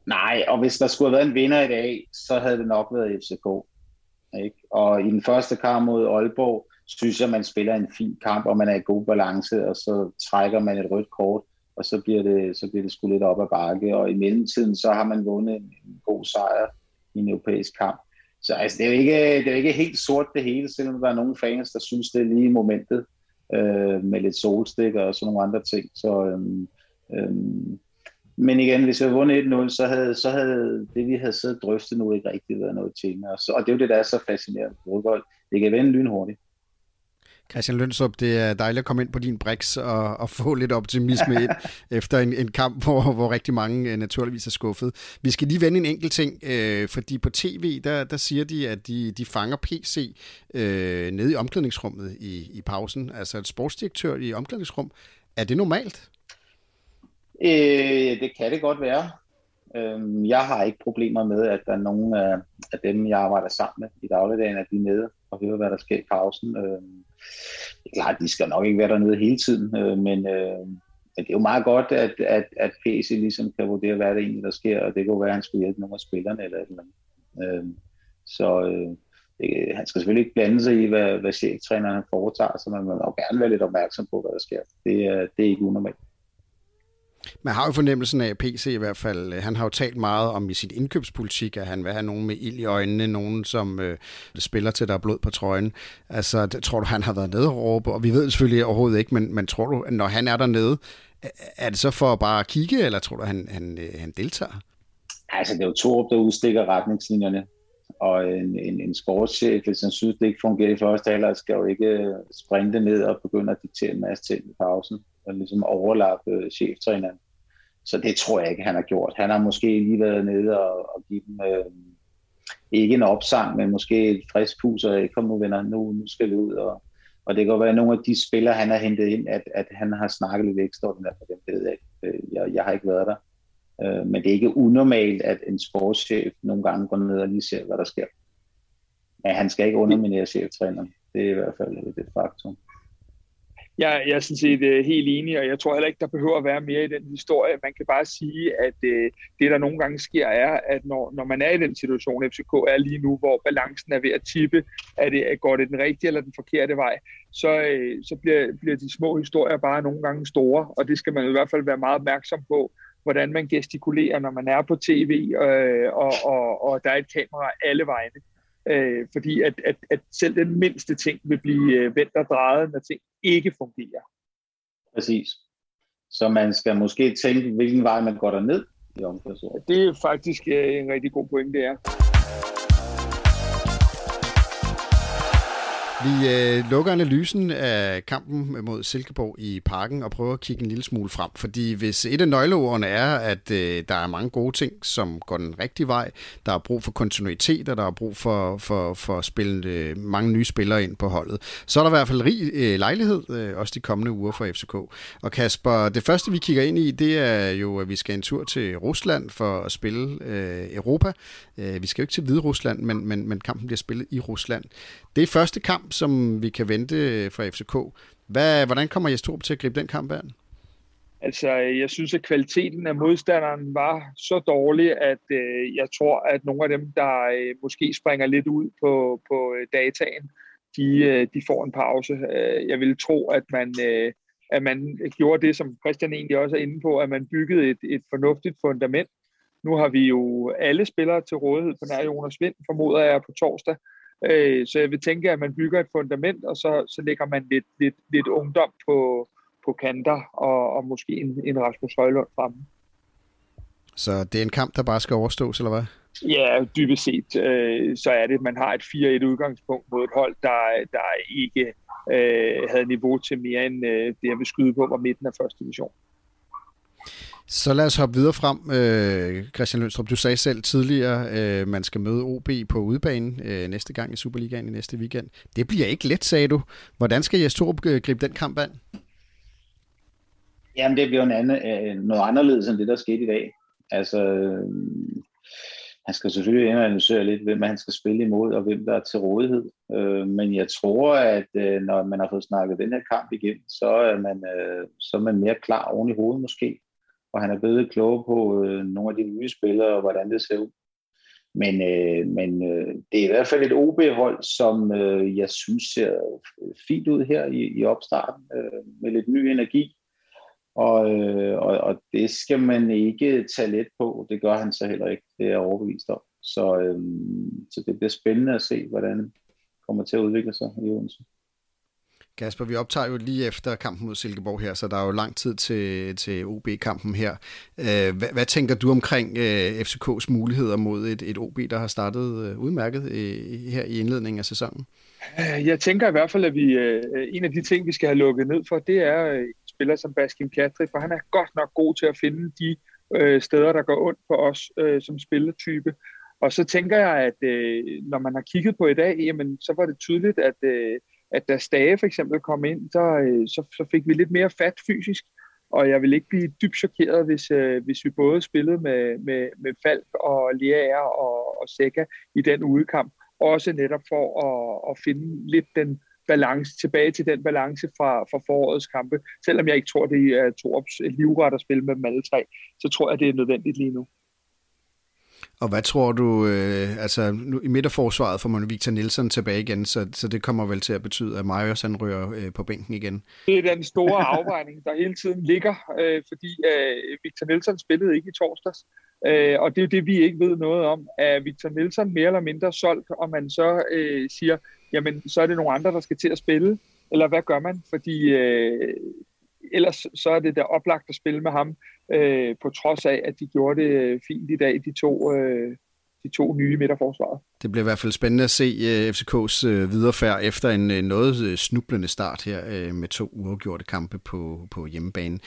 Nej, og hvis der skulle have været en vinder i dag, så havde det nok været FCK. Ikke? Og i den første kamp mod Aalborg, synes jeg, man spiller en fin kamp, og man er i god balance, og så trækker man et rødt kort, og så bliver det, så bliver det sgu lidt op ad bakke. Og i mellemtiden, så har man vundet en god sejr i en europæisk kamp. Så altså, det, er jo ikke, det er jo ikke helt sort det hele, selvom der er nogle fans, der synes, det er lige i momentet øh, med lidt solstikker og sådan nogle andre ting. Så, øh, øh, men igen, hvis vi havde vundet 1-0, så havde, så havde det, vi havde siddet og drøftet nu, ikke rigtig været noget tema. Og, så, og det er jo det, der er så fascinerende fodbold. Det kan vende lynhurtigt. Christian Lønstrup, det er dejligt at komme ind på din brix og, og få lidt optimisme ind efter en, en kamp, hvor, hvor rigtig mange uh, naturligvis er skuffet. Vi skal lige vende en enkelt ting, uh, fordi på tv, der, der siger de, at de, de fanger PC øh, nede i omklædningsrummet i, i pausen. Altså et sportsdirektør i omklædningsrum. Er det normalt? Øh, det kan det godt være. Øh, jeg har ikke problemer med, at der er nogen af, af dem, jeg arbejder sammen med i dagligdagen, at de er nede og hører, hvad der sker i pausen. Øh, det er klart, de skal nok ikke være dernede hele tiden, øh, men, øh, men det er jo meget godt, at, at, at PC ligesom kan vurdere, hvad det egentlig, der sker, og det kunne være, at han skulle hjælpe nogle af spillerne eller et eller andet. Øh, så øh, det, han skal selvfølgelig ikke blande sig i, hvad, hvad cheftræneren foretager, så man må gerne være lidt opmærksom på, hvad der sker. Det, det er ikke unormalt. Man har jo fornemmelsen af, at PC i hvert fald, øh, han har jo talt meget om i sit indkøbspolitik, at han vil have nogen med ild i øjnene, nogen som øh, spiller til, der er blod på trøjen. Altså, det, tror du, han har været nede og råbe? Og vi ved selvfølgelig overhovedet ikke, men, men tror du, når han er dernede, er det så for bare at kigge, eller tror du, han, han, øh, han deltager? Altså, det er jo Torup, der udstikker retningslinjerne og en, en, en sportschef, hvis han synes, det ikke fungerer i første halvleg, skal jo ikke øh, sprinte ned og begynde at diktere en masse ting i pausen, og ligesom overlappe cheftræneren. Så det tror jeg ikke, han har gjort. Han har måske lige været nede og, og give dem øh, ikke en opsang, men måske et frisk pus, og kom nu venner, nu, nu skal vi ud. Og, og det kan være, at nogle af de spillere, han har hentet ind, at, at han har snakket lidt ekstraordinært for dem, det ved jeg ikke. Øh, jeg, jeg har ikke været der. Øh, men det er ikke unormalt, at en sportschef nogle gange går ned og lige ser, hvad der sker. Men han skal ikke underminere cheftræneren. Det er i hvert fald et faktum. Jeg, jeg er sådan set uh, helt enig, og jeg tror heller ikke, der behøver at være mere i den historie. Man kan bare sige, at uh, det, der nogle gange sker, er, at når, når man er i den situation, FCK er lige nu, hvor balancen er ved at tippe, er det, går det den rigtige eller den forkerte vej, så, uh, så bliver, bliver de små historier bare nogle gange store, og det skal man i hvert fald være meget opmærksom på, hvordan man gestikulerer, når man er på tv, øh, og, og, og der er et kamera alle vegne. Øh, fordi at, at, at selv den mindste ting vil blive øh, vendt og drejet, når ting ikke fungerer. Præcis. Så man skal måske tænke, hvilken vej man går ned i omklædningsrummet. Det er faktisk øh, en rigtig god point, det er. Vi øh, lukker analysen af kampen mod Silkeborg i parken og prøver at kigge en lille smule frem. Fordi hvis et af nøgleordene er, at øh, der er mange gode ting, som går den rigtige vej, der er brug for kontinuitet, og der er brug for, for, for at spille øh, mange nye spillere ind på holdet, så er der i hvert fald rig øh, lejlighed, øh, også de kommende uger for FCK. Og Kasper, det første vi kigger ind i, det er jo, at vi skal en tur til Rusland for at spille øh, Europa. Øh, vi skal jo ikke til Hvide Rusland, men, men, men kampen bliver spillet i Rusland. Det er første kamp, som vi kan vente øh, fra FCK. Hvad, hvordan kommer Jes Torp til at gribe den kamp an? Altså, jeg synes, at kvaliteten af modstanderen var så dårlig, at øh, jeg tror, at nogle af dem, der øh, måske springer lidt ud på, på øh, dataen, de, øh, de får en pause. Øh, jeg vil tro, at man, øh, at man gjorde det, som Christian egentlig også er inde på, at man byggede et, et fornuftigt fundament. Nu har vi jo alle spillere til rådighed på nær Jonas Vind, formoder jeg, på torsdag. Øh, så jeg vil tænke, at man bygger et fundament, og så, så lægger man lidt, lidt, lidt ungdom på, på kanter, og, og måske en, en Rasmus Højlund fremme. Så det er en kamp, der bare skal overstås, eller hvad? Ja, dybest set, øh, så er det, at man har et 4-1 udgangspunkt mod et hold, der, der ikke øh, havde niveau til mere end øh, det, jeg vil skyde på, var midten af første division. Så lad os hoppe videre frem. Øh, Christian Lønstrup, du sagde selv tidligere, øh, man skal møde OB på udbanen øh, næste gang i Superligaen i næste weekend. Det bliver ikke let, sagde du. Hvordan skal Jes Torup øh, gribe den kamp an? Jamen, det bliver en anden, øh, noget anderledes end det, der skete i dag. Altså, øh, han skal selvfølgelig analysere lidt, hvem han skal spille imod, og hvem der er til rådighed. Øh, men jeg tror, at øh, når man har fået snakket den her kamp igennem, så er man, øh, så er man mere klar oven i hovedet måske og han er blevet klogere på øh, nogle af de nye spillere, og hvordan det ser ud. Men, øh, men øh, det er i hvert fald et OB-hold, som øh, jeg synes ser fint ud her i, i opstarten, øh, med lidt ny energi. Og, øh, og, og det skal man ikke tage let på. Det gør han så heller ikke. Det er jeg overbevist om. Så, øh, så det bliver spændende at se, hvordan det kommer til at udvikle sig i Odense. Kasper, vi optager jo lige efter kampen mod Silkeborg her, så der er jo lang tid til, til OB-kampen her. Øh, hvad, hvad tænker du omkring øh, FCK's muligheder mod et, et OB, der har startet øh, udmærket øh, her i indledningen af sæsonen? Øh, jeg tænker i hvert fald, at vi, øh, en af de ting, vi skal have lukket ned for, det er spiller som Baskin Katri, for han er godt nok god til at finde de steder, der går ondt på os som spillertype. Og så tænker jeg, at når man har kigget på i dag, jamen, så var det tydeligt, at at da Stage for eksempel kom ind, så, øh, så, så fik vi lidt mere fat fysisk, og jeg vil ikke blive dybt chokeret, hvis, øh, hvis vi både spillede med, med, med Falk og Lea og, og Seca i den udekamp, også netop for at, at finde lidt den balance, tilbage til den balance fra, fra forårets kampe. Selvom jeg ikke tror, det er Torps livret at spille med dem alle tre, så tror jeg, det er nødvendigt lige nu. Og hvad tror du, øh, altså nu, i midterforsvaret får man Victor Nielsen tilbage igen, så, så det kommer vel til at betyde, at Marius han ryger øh, på bænken igen? Det er den store afvejning, der hele tiden ligger, øh, fordi øh, Victor Nielsen spillede ikke i torsdags, øh, og det er det, vi ikke ved noget om. Er Victor Nielsen mere eller mindre solgt, og man så øh, siger, jamen så er det nogle andre, der skal til at spille, eller hvad gør man? Fordi øh, ellers så er det da oplagt at spille med ham, øh, på trods af, at de gjorde det øh, fint i dag, de to, øh, de to nye midterforsvaret. Det bliver i hvert fald spændende at se uh, FCK's uh, viderefærd efter en uh, noget snublende start her med to uafgjorte kampe på, på hjemmebane.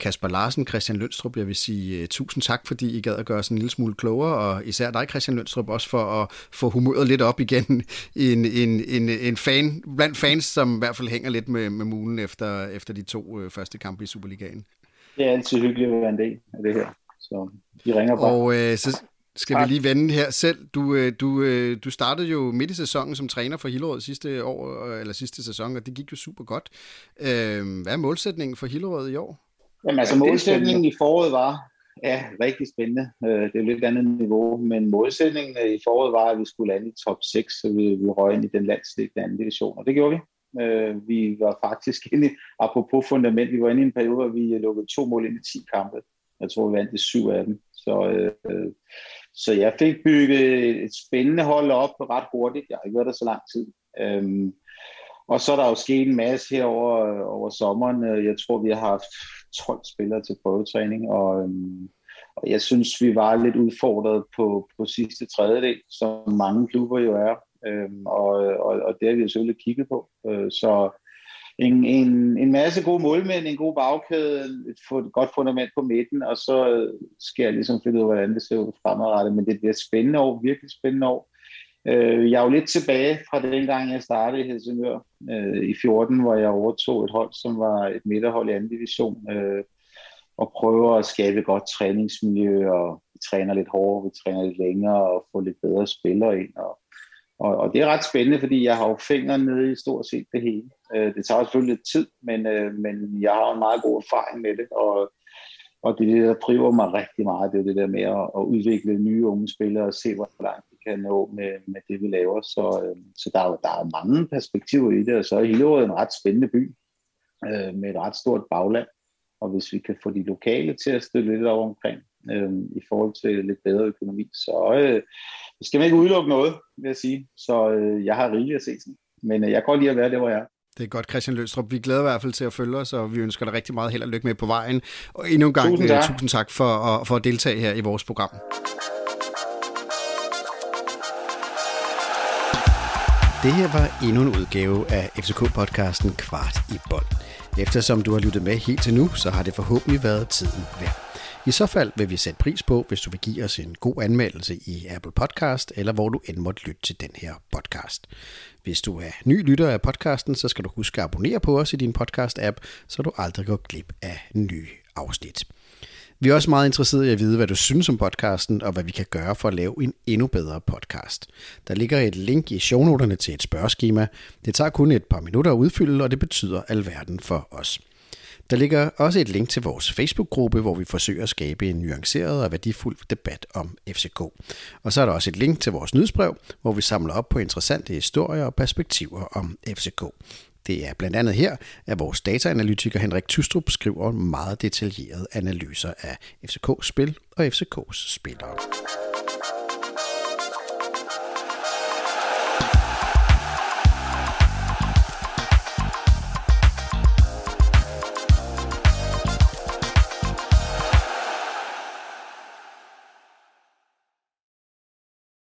Kasper Larsen, Christian Lønstrup, jeg vil sige tusind tak, fordi I gad at gøre os en lille smule klogere, og især dig, Christian Lønstrup, også for at få humøret lidt op igen i en, en, en, en fan, blandt fans, som i hvert fald hænger lidt med, med mulen efter, efter de to første kampe i Superligaen. Det er altid hyggeligt at være en del af det her. Så vi ringer bare. Og øh, så, skal vi lige vende her selv. Du, øh, du, øh, du startede jo midt i sæsonen som træner for Hillerød sidste år, eller sidste sæson, og det gik jo super godt. Øh, hvad er målsætningen for Hillerød i år? Jamen altså målsætningen i foråret var, ja, rigtig spændende. Det er jo lidt andet niveau, men målsætningen i foråret var, at vi skulle lande i top 6, så vi, vi røg ind i den landsdækkende anden division, og det gjorde vi. Vi var faktisk inde i, apropos fundament, vi var inde i en periode, hvor vi lukkede to mål ind i 10 kampe. Jeg tror, vi vandt i syv af dem. Så, øh, så jeg fik bygget et spændende hold op ret hurtigt. Jeg har ikke været der så lang tid. Øhm, og så er der jo sket en masse her over, øh, over sommeren. Øh, jeg tror, vi har haft 12 spillere til prøvetræning, og, øhm, og jeg synes, vi var lidt udfordret på, på sidste tredjedel, som mange klubber jo er. Øhm, og, og, og det har vi jo selvfølgelig kigget på. Øh, så en, en, en masse gode målmænd, en god bagkæde, et, et godt fundament på midten, og så skal jeg ligesom finde ud af, hvordan det ser ud fremadrettet. Men det bliver spændende år, virkelig spændende år. Øh, jeg er jo lidt tilbage fra den gang, jeg startede i Helsingør øh, i 14, hvor jeg overtog et hold, som var et midterhold i anden division, øh, og prøver at skabe et godt træningsmiljø, og vi træner lidt hårdere, vi træner lidt længere, og få lidt bedre spillere ind, og og, og det er ret spændende, fordi jeg har jo fingre nede i stort set det hele. Øh, det tager selvfølgelig lidt tid, men, øh, men jeg har en meget god erfaring med det, og, og det er det, der driver mig rigtig meget, det er det der med at, at udvikle nye unge spillere og se, hvor langt vi kan nå med, med det, vi laver. Så, øh, så der, er, der er mange perspektiver i det, og så er Hillerød en ret spændende by øh, med et ret stort bagland. Og hvis vi kan få de lokale til at støtte lidt over omkring øh, i forhold til lidt bedre økonomi, så øh, skal man ikke udelukke noget, vil jeg sige. Så øh, jeg har rigeligt at se sådan. Men øh, jeg kan godt lide at være der, hvor jeg er. Det er godt, Christian Løstrup. Vi glæder i hvert fald til at følge os, og vi ønsker dig rigtig meget held og lykke med på vejen. Og endnu en gang, tusind tak, uh, tusind tak for, at, for at deltage her i vores program. Det her var endnu en udgave af FCK-podcasten Kvart i bold. Eftersom du har lyttet med helt til nu, så har det forhåbentlig været tiden værd. I så fald vil vi sætte pris på, hvis du vil give os en god anmeldelse i Apple Podcast, eller hvor du end måtte lytte til den her podcast. Hvis du er ny lytter af podcasten, så skal du huske at abonnere på os i din podcast-app, så du aldrig går glip af nye afsnit. Vi er også meget interesserede i at vide, hvad du synes om podcasten, og hvad vi kan gøre for at lave en endnu bedre podcast. Der ligger et link i shownoterne til et spørgeskema. Det tager kun et par minutter at udfylde, og det betyder alverden for os. Der ligger også et link til vores Facebook-gruppe, hvor vi forsøger at skabe en nuanceret og værdifuld debat om FCK. Og så er der også et link til vores nyhedsbrev, hvor vi samler op på interessante historier og perspektiver om FCK. Det er blandt andet her, at vores dataanalytiker Henrik Tystrup skriver meget detaljerede analyser af FCK's spil og FCK's spillere.